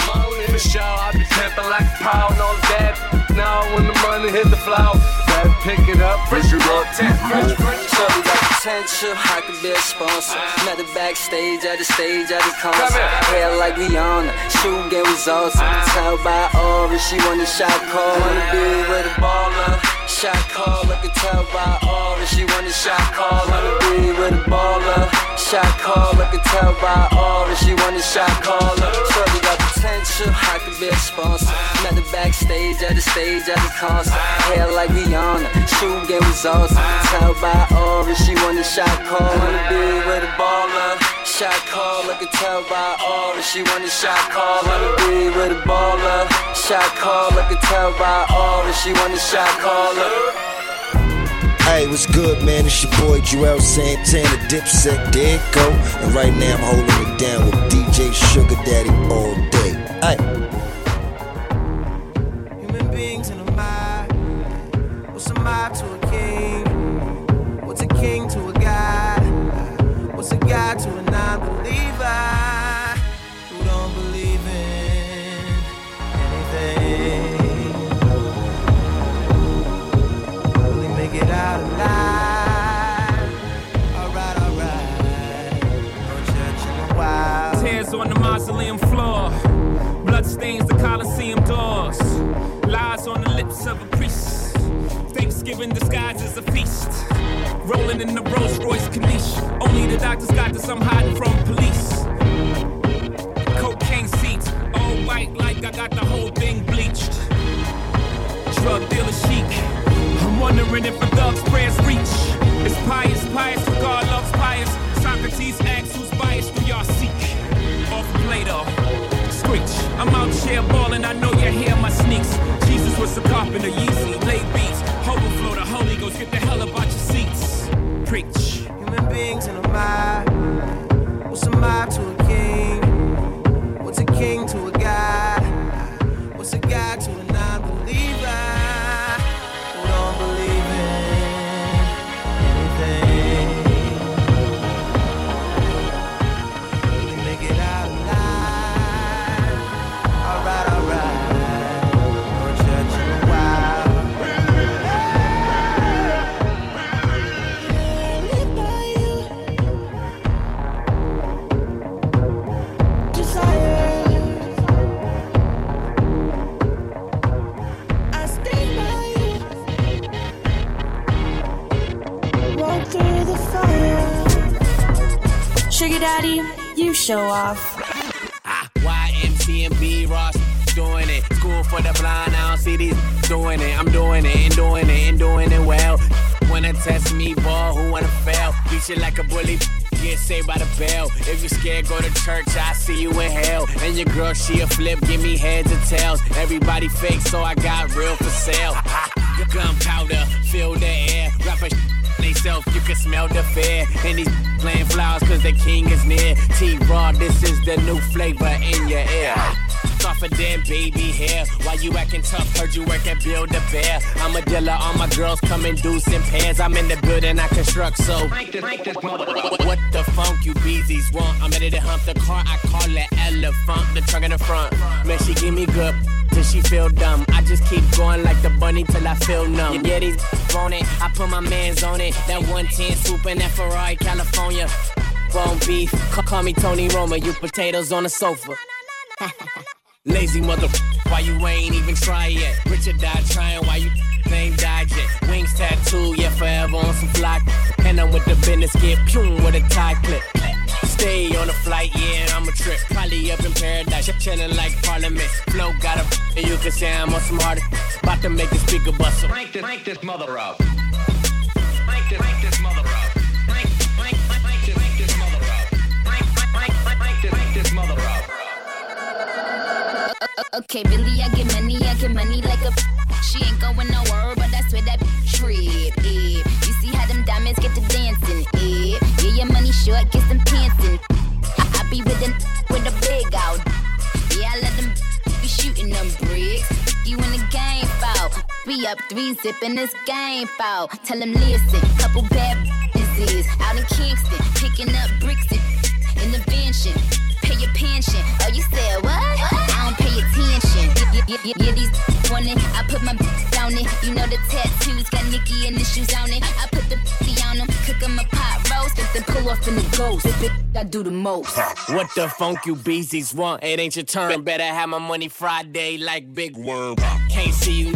For sure, I be pimping like a pound on that. Now when the money hit the floor, better pick it up, fresh it up, fresh, fresh. Shorty got potential, I could be a sponsor. Met her backstage, at the stage, at the concert. Hair like Rihanna, shoe game was awesome. Uh-huh. Tell by Aura, she want a shot call. Wanna be with a baller. Shot call, I can tell by aura. She want a shot call, wanna be with a baller. Shot call, I can tell by aura. She want a shot call. caller. Shorty got potential, I could be a sponsor. Met the backstage, at the stage, at the concert. Hair like Rihanna, shoe game. I can tell by aura. She want a shot call, wanna be with a baller. Shot call, I can tell by aura. She want a shot call, wanna be with a baller. Shot call, I can tell by aura. She want a shot caller. Hey, what's good, man? It's your boy Juelz Santana, Dipset, it go. And right now I'm holding it down with Sugar Daddy all day. Hey. Human beings in a. What's a to a king? What's a king to a? What's a to a non-believer who Tears on the mausoleum floor. Blood stains the Colosseum doors. Lies on the lips of a priest. Thanksgiving disguised as a feast. Rolling in the Rolls Royce Caniche. Only the doctors got this, I'm hiding from police. Show off. YMCMB Ross doing it. School for the blind, I don't see these doing it. I'm doing it and doing it and doing it well. Wanna test me, ball, who wanna fail? Beat you like a bully. Get saved by the bell. If you're scared, go to church. I see you in hell. And your girl, she a flip. Give me heads and tails. Everybody fake, so I got real for sale. Gunpowder, fill the air. Rapper they self, you can smell the fear. And these playing flowers, cause the king is near. T Raw, this is the new flavor in your ear. Of damn baby hair. Why you acting tough? Heard you work at Build a Bear. I'm a dealer, all my girls come in deuce in pairs. I'm in the building, I construct, so. What the funk you beezies want? I'm ready to hump the car, I call it elephant. The trunk in the front. Man, she give me good till she feel dumb. Just keep going like the bunny till I feel numb. Yeah, these want it. I put my mans on it. That 110 swoop in that Ferrari, California. Bone beef, ca- call me Tony Roma. You potatoes on the sofa. Lazy mother, why you ain't even try yet? Richard died trying, why you ain't died yet? Wings tattoo, yeah, forever on some fly. And I'm with the business, get pum with a tie clip. Stay on the flight, yeah, and I'm a trip. Probably up in paradise, chillin' like Parliament. Flow got a, and you can say I'm on some harder. About to make the speaker bustle. Crank this, crank this mother up. Crank this, crank this mother up. Crank, crank, crank, crank this, crank this mother up. Crank, crank, crank, crank, crank this, crank this mother up. Okay, Billy, I get money, I get money like a. She ain't going nowhere, but I swear that trip. Eh. You see how them diamonds get to dancing? Eh. Yeah, your money short, get some pants in. I, I be with the with a big out. Yeah, I let them be shooting them bricks. You in the game foul. We up three zipping this game foul. Tell them listen, couple bad businesses out in Kingston, picking up bricks in, in the mansion. Pay your pension. Oh, you said what? Don't pay attention. Yeah, yeah, yeah, these want it. I put my down it. You know the tattoos got Nicki initials on it. I put the on them, cook 'em a pot roast, then pull off in the ghost. I do the most. What the funk you beezies want? It ain't your turn. Better have my money Friday like Big Worm. Can't see you.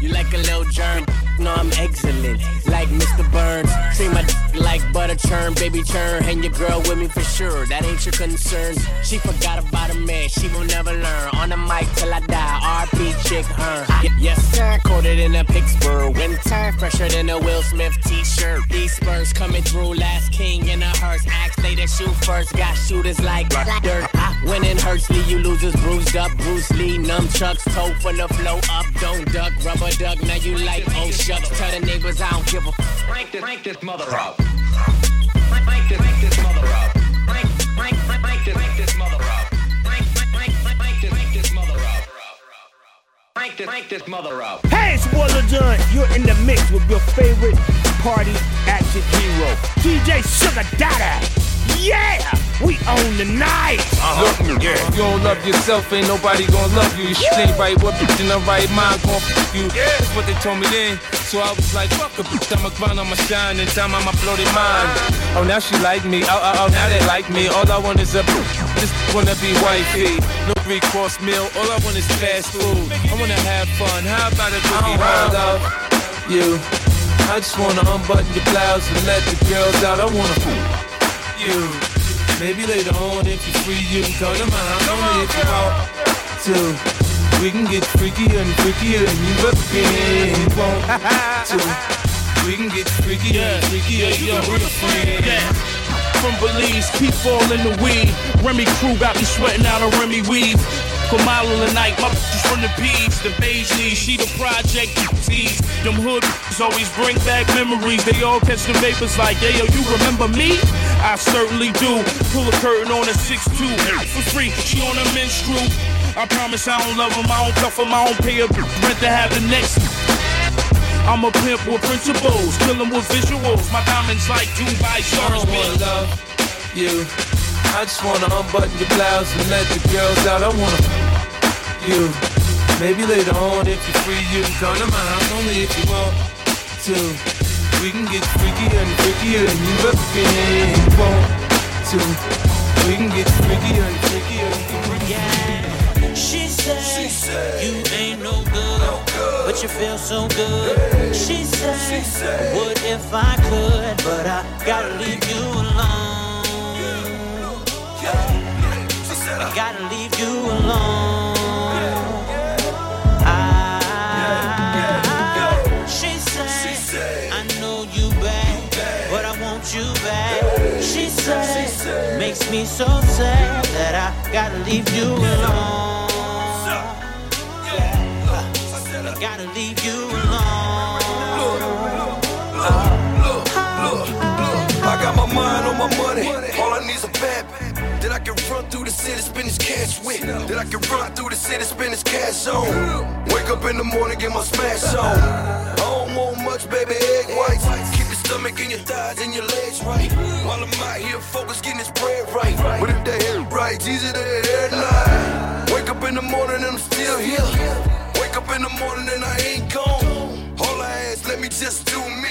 You like a little germ. No, I'm excellent. Like Mr. Burns. Treat my d- like butter churn, baby churn. And your girl with me for sure. That ain't your concern. She forgot about a man. She will never learn. On the mic till I die. RP chick, her. Y- yes, sir. Coated in a Pittsburgh winter. Fresher than a Will Smith t-shirt. These Spurs coming through. Last king in a hearse. Axe they shoot first. Got shooters like dirt. When in Hursley, you losers bruised up. Bruce Lee, nunchucks, toe from the flow up. Don't duck, rubber duck. Now you like oh shucks. Tell the neighbors I don't give a f- Crank this, crank this mother up. Crank, crank this, crank this mother up. Crank, crank, crank, crank this, crank this mother up. Crank, crank, crank, crank this, crank this mother up. Crank this, crank this mother up. Hey, it's Willa Dunn. You're in the mix with your favorite party action hero, DJ Sugar Daddy. Yeah, we own the night. Look, yeah. If you don't love yourself, ain't nobody gonna love you. You shit ain't right, what bitch in the right mind gon' fuck you? Yeah. That's what they told me then. So I was like, fuck a bitch, I'ma grind, I'ma shine, and time I'ma blow their mind. Oh, now she like me, oh, oh, oh, now they like me. All I want is a just wanna be wifey. No three course meal, all I want is fast food. I wanna have fun, how about a cookie? I love you. I just wanna unbutton your blouse and let the girls out. I wanna you. Maybe later on, if you're free, you can come to my house only if you want to. We can get freakier and freakier than you ever been. Want to. We can get freakier and freakier than you ever been. Yeah. From Belize, keep falling the weed. Remy crew got me sweating out a Remy weave. Kamala the night, my bitches from the beach, the beige knees, she the project tease. Them hood always bring back memories. They all catch the vapors like, yeah, yo, you remember me? I certainly do. Pull a curtain on a 6'2 for free. She on a menstrual. I promise I don't love 'em, I don't cuff 'em, I don't pay a rent to have the next. I'm a pimp with principles, kill 'em with visuals. My diamonds like Dubai I stars, don't wanna love you. I just wanna unbutton your blouse and let the girls out. I wanna you. Maybe later on, if you're free, you can come to my house only if you want to. We can get freakier and freakier than you ever been. Want to. We can get freakier and freakier than you ever. She said, you ain't no good, but you feel so good. She said, what if I could, but I gotta leave you alone. I uh. gotta leave you alone. Said, makes me so sad that I gotta leave you alone. I gotta leave you alone. Look I got my mind on my money. All I need is a bad that I can run through the city, spend this cash with. That I can run through the city, spend this cash on. Wake up in the morning, get my smash on. I don't want much, baby, egg whites. Stomach and your thighs and your legs right. While I'm out here focused, getting this bread right. But if they head right, to head lie. Wake up in the morning and I'm still here. Wake up in the morning and I ain't gone. All I ask, let me just do me.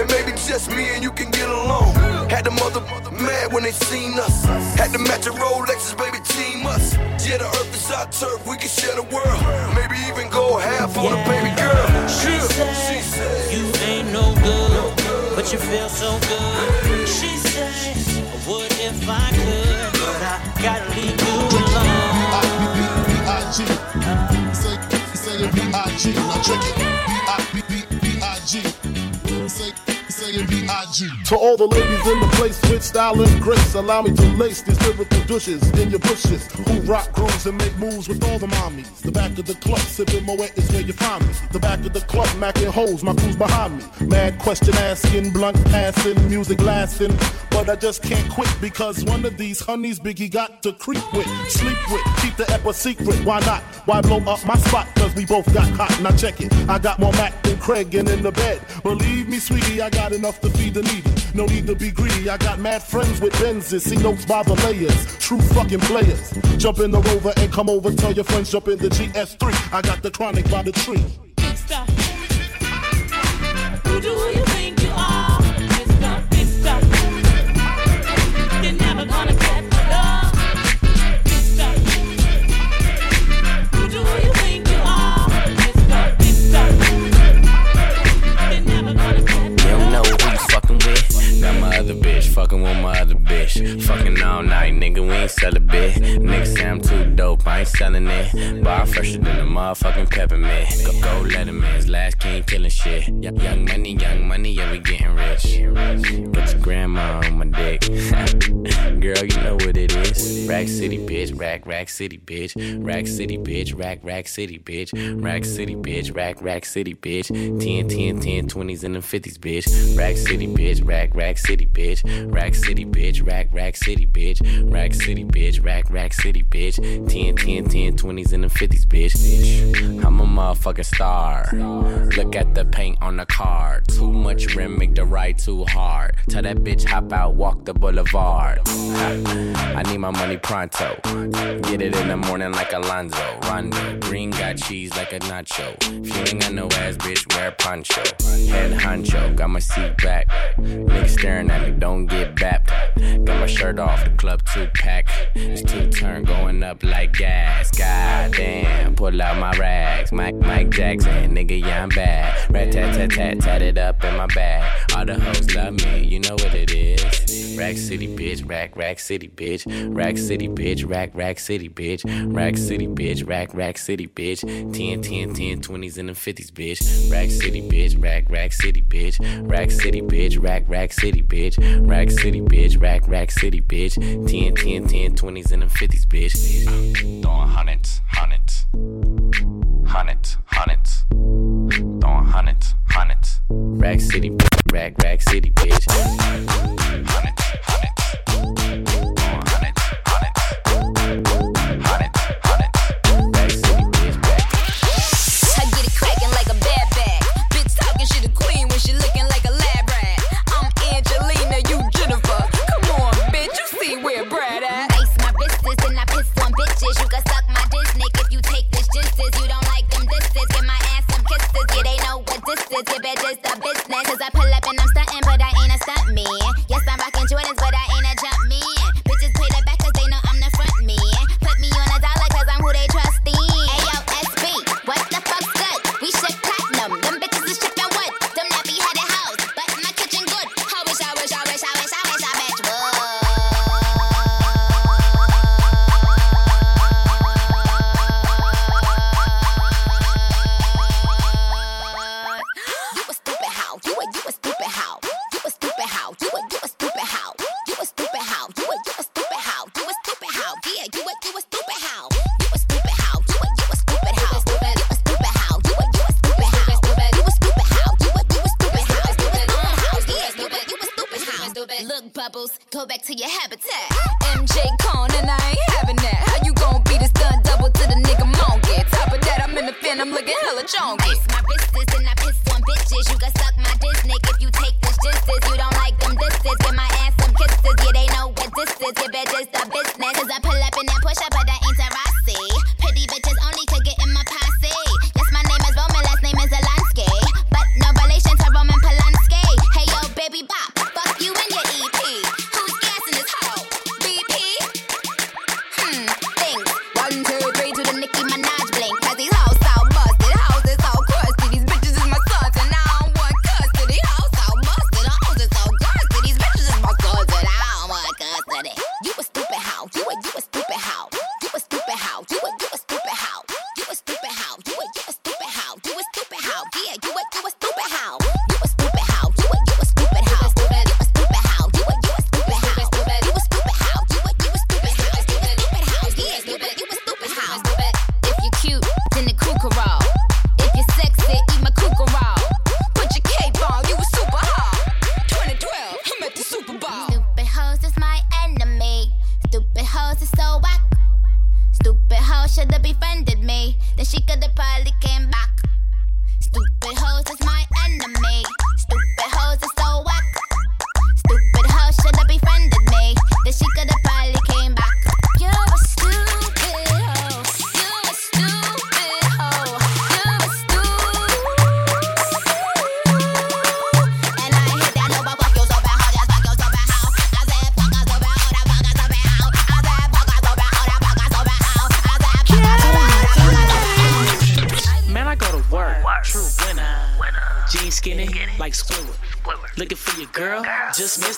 And maybe just me and you can get along. Had the mother mad when they seen us. Had to match a Rolexes, baby, team us. Yeah, the earth is our turf, we can share the world. Maybe even go half on a baby girl. She Yeah. said, you ain't no good, but you feel so good. She said, what if I could, but I gotta leave To all the ladies in the place with style and grace, allow me to lace these lyrical douches in your bushes who rock grooves and make moves with all the mommies. The back of the club, sipping Moet is where you find me. The back of the club, macking holes, my crew's behind me. Mad question asking, blunt passing, music lasting. But I just can't quit because one of these honeys Biggie got to creep with, sleep with, keep the ep a secret. Why not? Why blow up my spot? Cause we both got hot. Now check it. I got more Mac than Craig and in the bed. Believe me, sweetie, I got enough to feed the needy. No need to be greedy. I got mad friends with Benzes. See notes by the layers. True fucking players. Jump in the rover and come over. Tell your friends jump in the GS3. I got the chronic by the tree. Who do you think you are? Got my other bitch, fucking with my other bitch. Fucking all night, nigga, we ain't sell a bit. Nigga say I'm too dope, I ain't selling it. Bar fresher than the motherfucking peppermint. Go, go Letterman's last king killing shit. Young money, young money, yeah, we getting rich. Put your grandma on my dick. Girl, you know what it is. Rack City, bitch, rack, rack city, bitch. Rack City, bitch, rack, rack city, bitch. Rack City, bitch, rack, rack city, bitch. 10, 10, 10, 20s and the 50s, bitch. Rack City, bitch, rack, rack Rack City, bitch. Rack City, bitch. Rack, Rack City, bitch. Rack City, bitch. Rack, Rack City, bitch. 10, 10, 10, 20s and the 50s, bitch. I'm a motherfucking star. Look at the paint on the car. Too much rim, make the ride too hard. Tell that bitch, hop out, walk the boulevard. I need my money pronto. Get it in the morning like Alonzo. Rondo. Green got cheese like a nacho. If you ain't got no ass, bitch, wear poncho. Head honcho, got my seat back staring at me, don't get bapped. Got my shirt off, the club two pack. It's two turn going up like gas. Goddamn, pull out my rags. Mike, Mike Jackson, nigga, yeah, I'm bad. Rat tat tat tat, tat it up in my bag. All the hoes love me, you know what it is. Rack City, bitch, rack, rack city, bitch. Rack City, bitch, rack, rack city, bitch. Rack City, bitch, rack, rack city, bitch. 10, 10, 10, 20s and the 50s, bitch. Rack City, bitch, rack, rack city, bitch. Rack City, bitch, rack, rack city. City, bitch. Rack City, bitch. Rack, Rack City, bitch. 10, 10, 10, 20s and them 50s, bitch. Throwing hundreds, hundreds. Hundreds, hundreds. Throwing hundreds, hundreds. Rack City, rack, rack city, bitch. Hundreds, hundreds.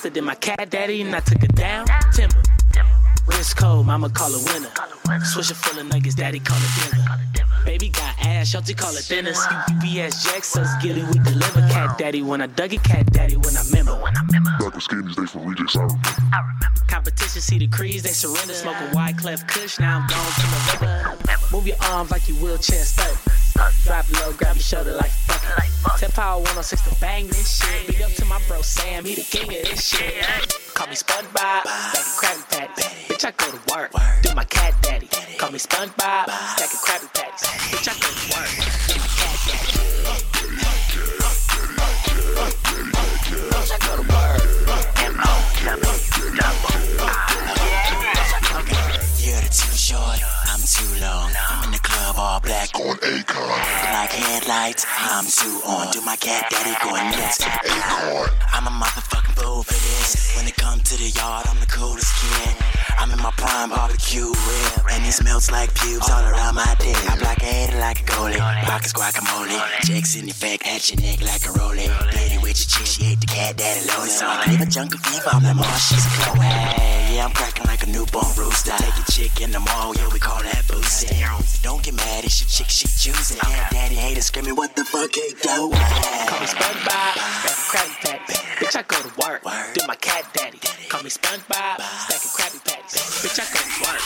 sister, then my cat daddy, and I took it down. Timber. Wrist cold, mama call it winner. Swisher full of nuggets, daddy call it dinner. Baby got ass, y'all call it thinners. Jacks, us gilly, we deliver. Cat daddy when I dug it, cat daddy when I remember. Like the skinnies, they from rejects, I remember. Competition, see the crease, they surrender. Smoke a wide cleft kush, now I'm gone to November. Move your arms like you wheelchair stuck. Drop low, grab your shoulder like fuck. Tip power 106 to bang this shit. Beat up to my bro Sam, he the king of this shit. Call me SpongeBob, a Krabby Patty. Bitch, I go to work, do my cat daddy. Call me SpongeBob, a Krabby Patty. Bitch, I go to work, headlights, I'm too on. Do my cat daddy going nuts. I'm a motherfucking fool for this. When it comes to the yard, I'm the coolest kid. I'm in my prime barbecue rib, and it smells like pubes all around my dick. I blockade like a goalie, pockets guacamole. Chicks in effect at your neck like a rollie. Lady with your chick, she ate the cat daddy lonely. So I leave a jungle fever, I'm the mall, oh, she's a. Yeah, I'm cracking like a newborn rooster. Take a chick in the mall, yeah, we call that boosting. Don't get mad, it's your chick, she choosing. Cat daddy haters screaming, what the fuck, he do? Call me SpongeBob, like Krabby Patty. Bitch, I go to work, do my cat daddy. Call me SpongeBob, like Krabby Patty. Bitch, I to work,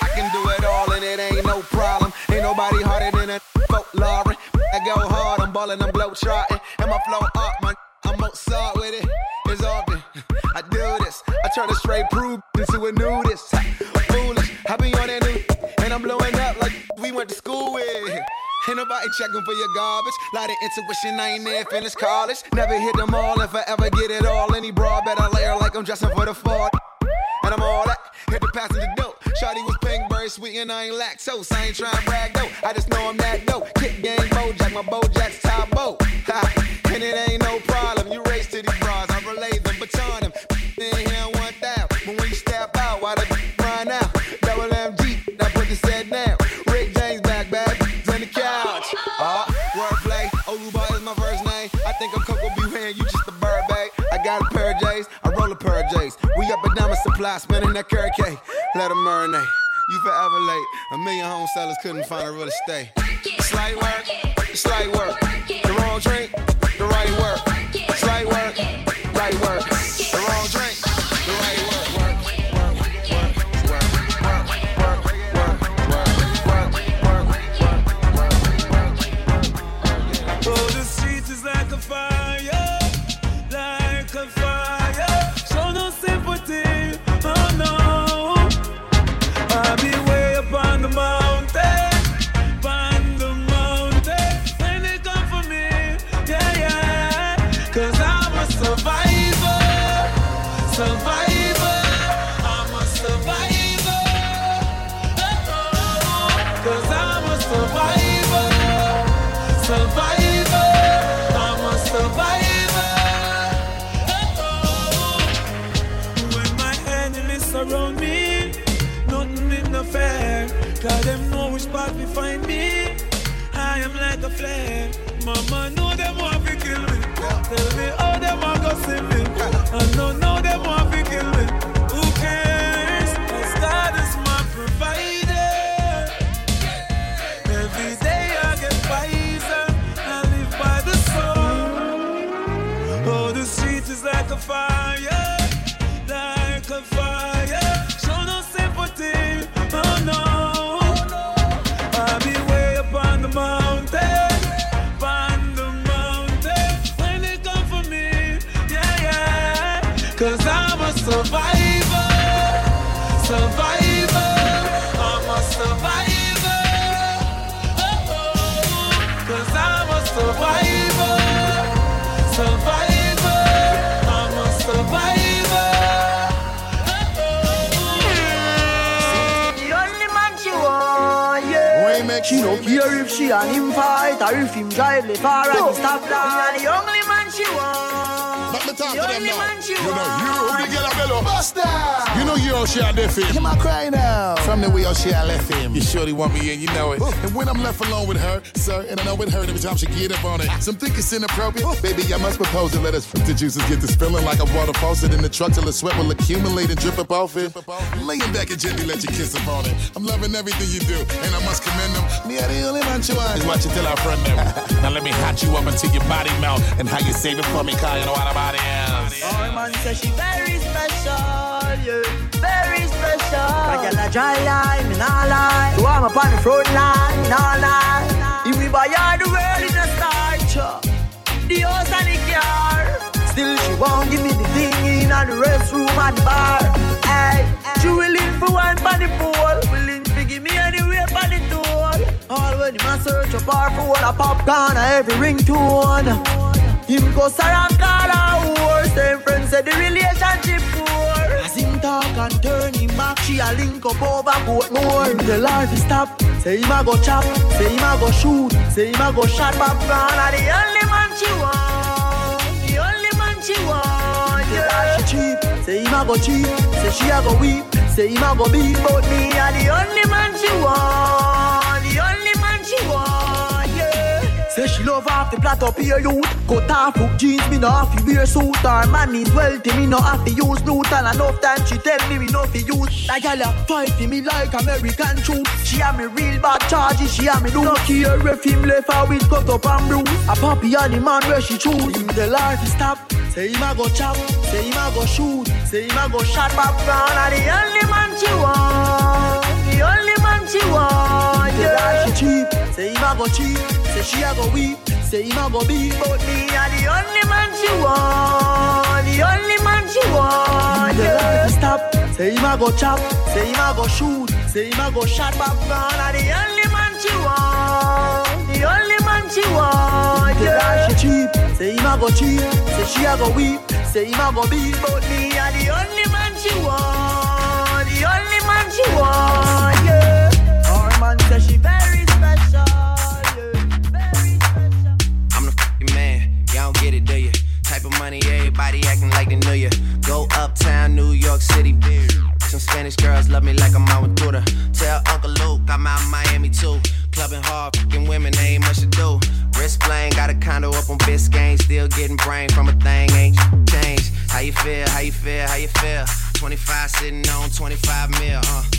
I can do it all and it ain't no problem. Ain't nobody harder than a folk Lauren. I go hard, I'm ballin', I'm blow trotting. And my flow up, my I'm Mozart with it. It's often I do this. I turn a straight prude into a nudist. Ain't nobody checking for your garbage. Lot of intuition, I ain't there, finish college. Never hit them all if I ever get it all. Any broad better layer like I'm dressing for the Ford. And I'm all that. Hit the passenger dope. Shawty was pink, very sweet, and I ain't lactose. I ain't trying to brag though. I just know I'm that dope. Kick game, Bojack, my Bojack's top boat. Ha. And it ain't no problem. You race to these bras, I relay them, baton them. In here one thousand. But when you step out, why pair. We up and down my supply, spinning that carrot cake. Let them marinate. You forever late. A million home sellers couldn't find a real estate. Slight work, slight work. The wrong drink, the right work. Like a flare. Mama know them want to kill me. Tell me how them want to see me. I know now them want to kill me. Who cares? Cause God is my provider. Every day I get wiser. I live by the soul. Oh, the street is like a fire, she and him fight or if him drive the far and stop that. The only man she want. The only man she want. You, the girl, bello. Buster! You know you don't share left him. Him a cry now. From the way you share left him. You surely want me in, you know it. And when I'm left alone with her, sir, and I know it hurt every time she get up on it. Ah. Some think it's inappropriate. Baby, I must propose to let us the juices get to spilling like a water faucet in the truck till the sweat will accumulate and drip up off it. Laying back and gently let you kiss upon it. I'm loving everything you do, and I must commend them. Me, I the only man you are. Watch it till I friend them. now let me hot you up until your body melt. And how you save it for me, cause you know what about it is. Oh, man say she very special, yeah, very special. Like a dry line, me nah lie. So I'm up on the front line, nah lie. If we buy all the world in a starch, the house and the car. Still she won't give me the thing in the restroom and bar. Hey, she willing for one for the pool, willing to give me anywhere for the tool. All when you must search a bar for what a popcorn or every ringtone. Him go around call her whore Same friends say the relationship him talk and turn him back She a link up over boat more tell her to stop Say him a go chop Say him a go shoot Say him a go shot back. And the only man she want The only man she want Yeah. she cheap Say him a go cheap Say she a go weep Say him a go beat. But me a the only man she want Say she love off the flat up here youth. Cut off hook jeans, me no have to wear suit. Her man is wealthy, me no have to use loot. And enough time she tell me we no fi use. Like girl a fight for me like American truth. She have me real bad charges, she have me do No care if him left her with cut up and bruise. A puppy and the man where she choose. Him tell her to stop Say him a go chop, say him a go shoot. Say him a go shot back down And the only man she want The only man she want Yeah, she cheap. Say him a go cheap she a go weep. Say him a go beat. But me a the only man she want The only man she want Yeah, stop. Say him a go chop. Say him a go shoot. Say him a go shot. Back down And the only man she want The only man she want Yeah, she cheap Say him a go cheap Say she a go weep. Say him a go beat. But me a the only man she want The only man she want Type of money, everybody acting like they knew you. Go uptown, New York City, bitch. Some Spanish girls love me like I'm out with. Tell Uncle Luke I'm out in Miami too. Clubbing hard, fucking women, they ain't much to do. Wrist playing, got a condo up on Biscayne. Still getting brain from a thing, ain't changed. How you feel, how you feel, how you feel? 25 sitting on 25 mil, uh.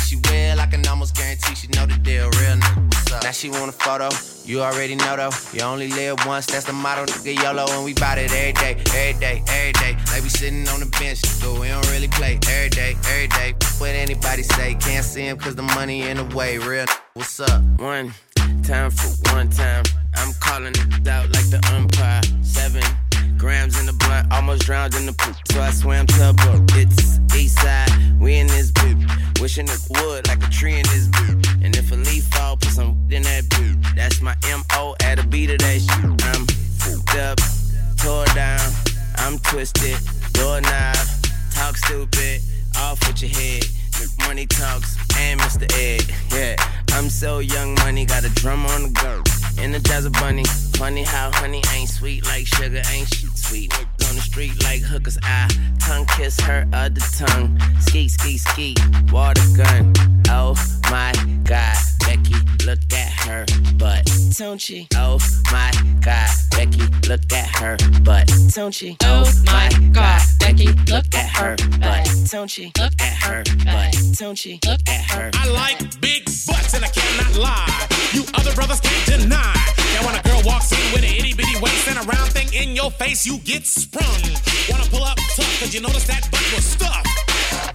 she will. I can almost guarantee she know the deal. Real nigga, what's up? Now she want a photo. You already know though. You only live once. That's the motto, nigga. YOLO, and we bout it every day, every day, every day. Like we sitting on the bench, but we don't really play every day, every day. What anybody say? Can't see him cause the money in the way. Real nigga, what's up? One time for one time. I'm calling it out like the umpire. Seven grams in the blunt, almost drowned in the poop. So I swam tugboat. It's east side, we in this boot. Wishing it would like a tree in this boot. And if a leaf fall, put some in that boot. That's my MO at a beat of that shit. I'm fucked up, tore down. I'm twisted, doorknob, talk stupid, off with your head. Money talks and Mr. Ed. Yeah, I'm so young, money got a drum on the go. Energizer bunny. Funny how honey ain't sweet like sugar, ain't she sweet? On the street like hookers. I tongue kiss her other tongue. Ski, ski, ski. Water gun. Oh my god, Becky, look at her butt. Don't she? Oh my god, Becky, look at her butt. Don't she? Oh, oh my god, Becky, look at her butt. Don't she? Look at her butt. Don't she? Look at her. I like big butts and I cannot lie. You other brothers can't deny. Now when a girl walks in with an itty bitty waist and a round thing in your face, you get sprung. Wanna pull up tough, cause you notice that butt was stuffed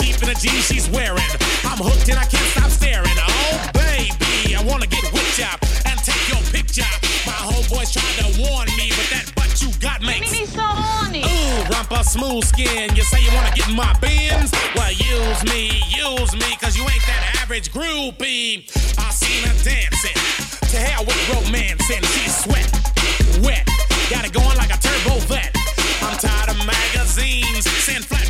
deep in the jeans she's wearing. I'm hooked and I can't stop staring. Oh, baby, I wanna get whipped up and take your picture. My homeboys tried to warn me, but that butt you got makes me so horny. Ooh, rumpa smooth skin. You say you wanna get in my Benz? Well, use me, use me, cause you ain't that average groupie. I seen her dancing. To hell with romance and she's sweat, wet. Got it going like a turbo Vette. I'm tired of magazines, send flat.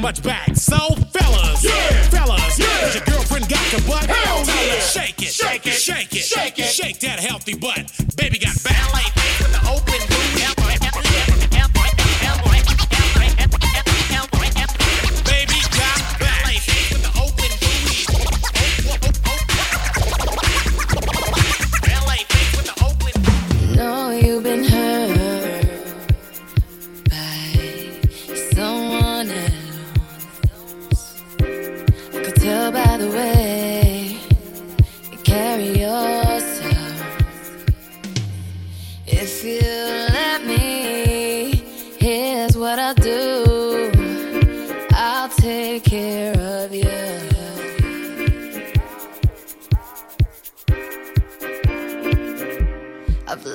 much back. So, fellas, yeah. fellas, yeah. Cause your girlfriend got your butt. Hell yeah. shake it, shake it, shake it, shake it, shake that healthy butt.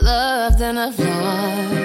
love than I've lost.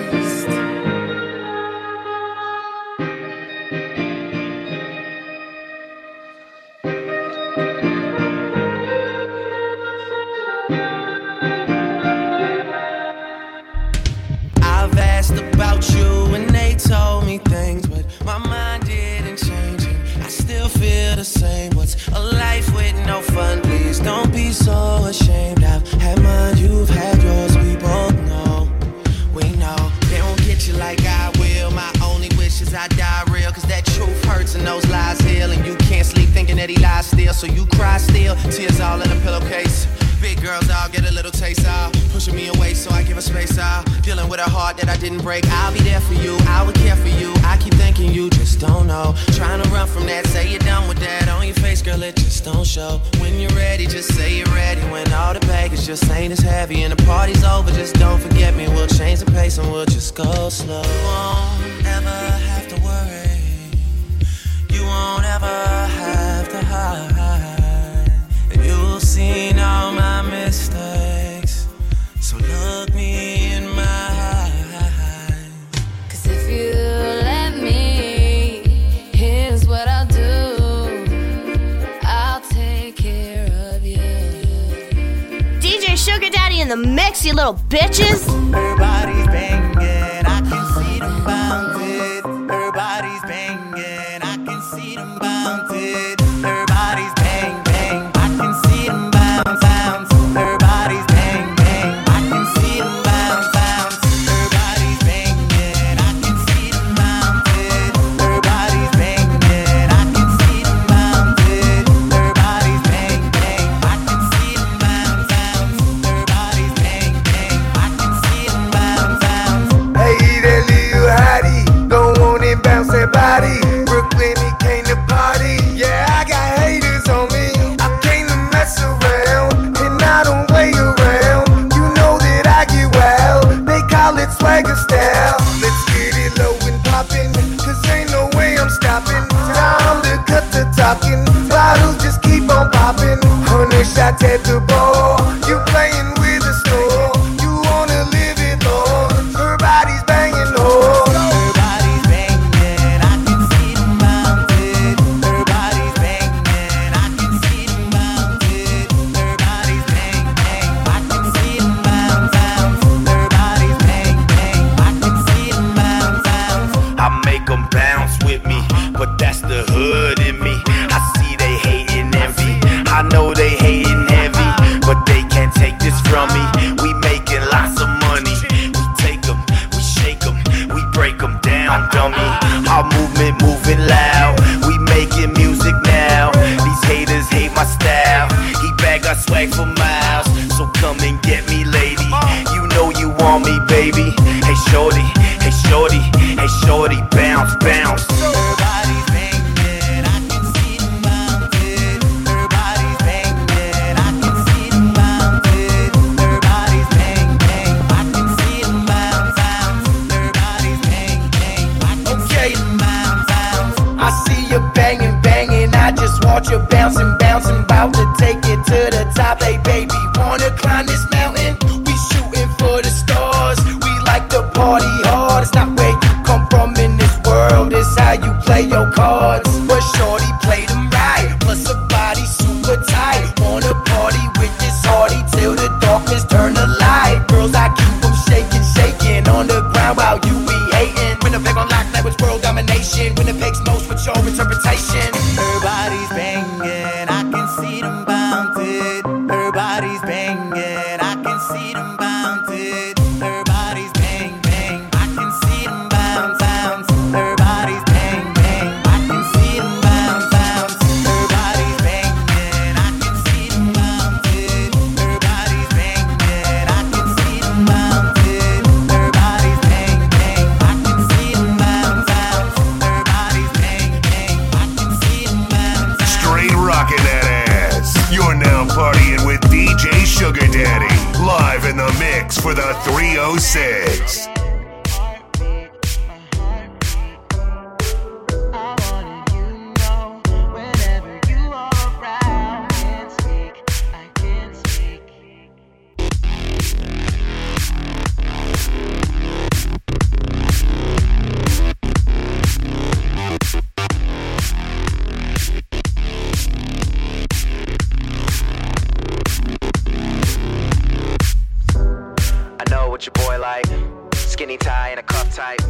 Skinny tie and a cuff tight.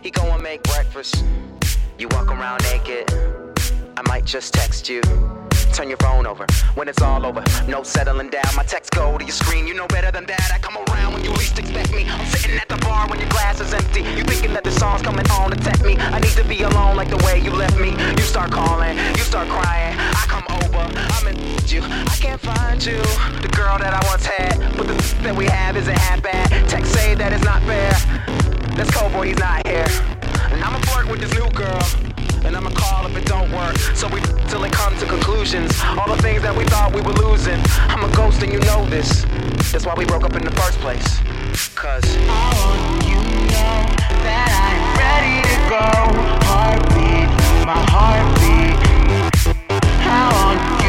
He go and make breakfast. You walk around naked. I might just text you. Turn your phone over when it's all over. No settling down. My text go to your screen. You know better than that. I come around when you least expect me. I'm sitting at the bar when your glass is empty. You thinking that the song's coming on to tempt me. I need to be alone like the way you left me. You start calling, you start crying. I come over, I'm in you. I can't find you. The girl that I once had, but the that we have isn't half bad. Text say that it's not fair. That's cold boy, he's not here. With this new girl. And I'ma call if it don't work. So we till it comes to conclusions. All the things that we thought we were losing. I'm a ghost and you know this. That's why we broke up in the first place. Cause I want you know that I'm ready to go. Heartbeat, my heartbeat. I want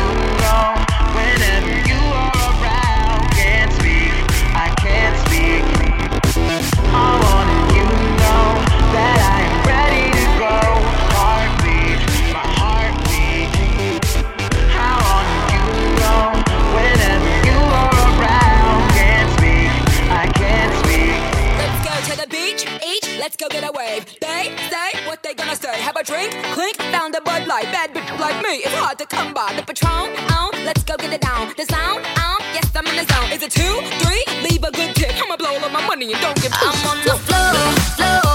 let's go get a wave. They say what they gonna say. Have a drink, clink, found a Bud Light. Bad bitch like me, it's hard to come by. The Patron, on, let's go get it down. The sound, on, yes, I'm in the zone. Is it two, three? Leave a good tip. I'ma blow all of my money and don't get I'm on the floor, floor.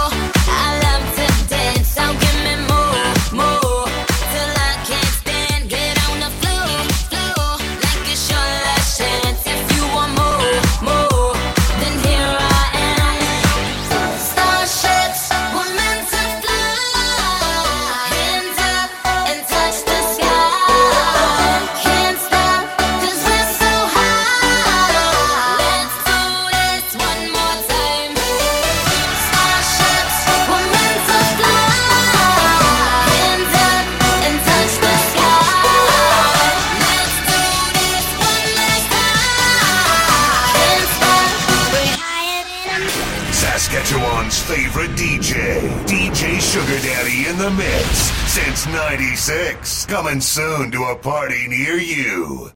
96. Coming soon to a party near you.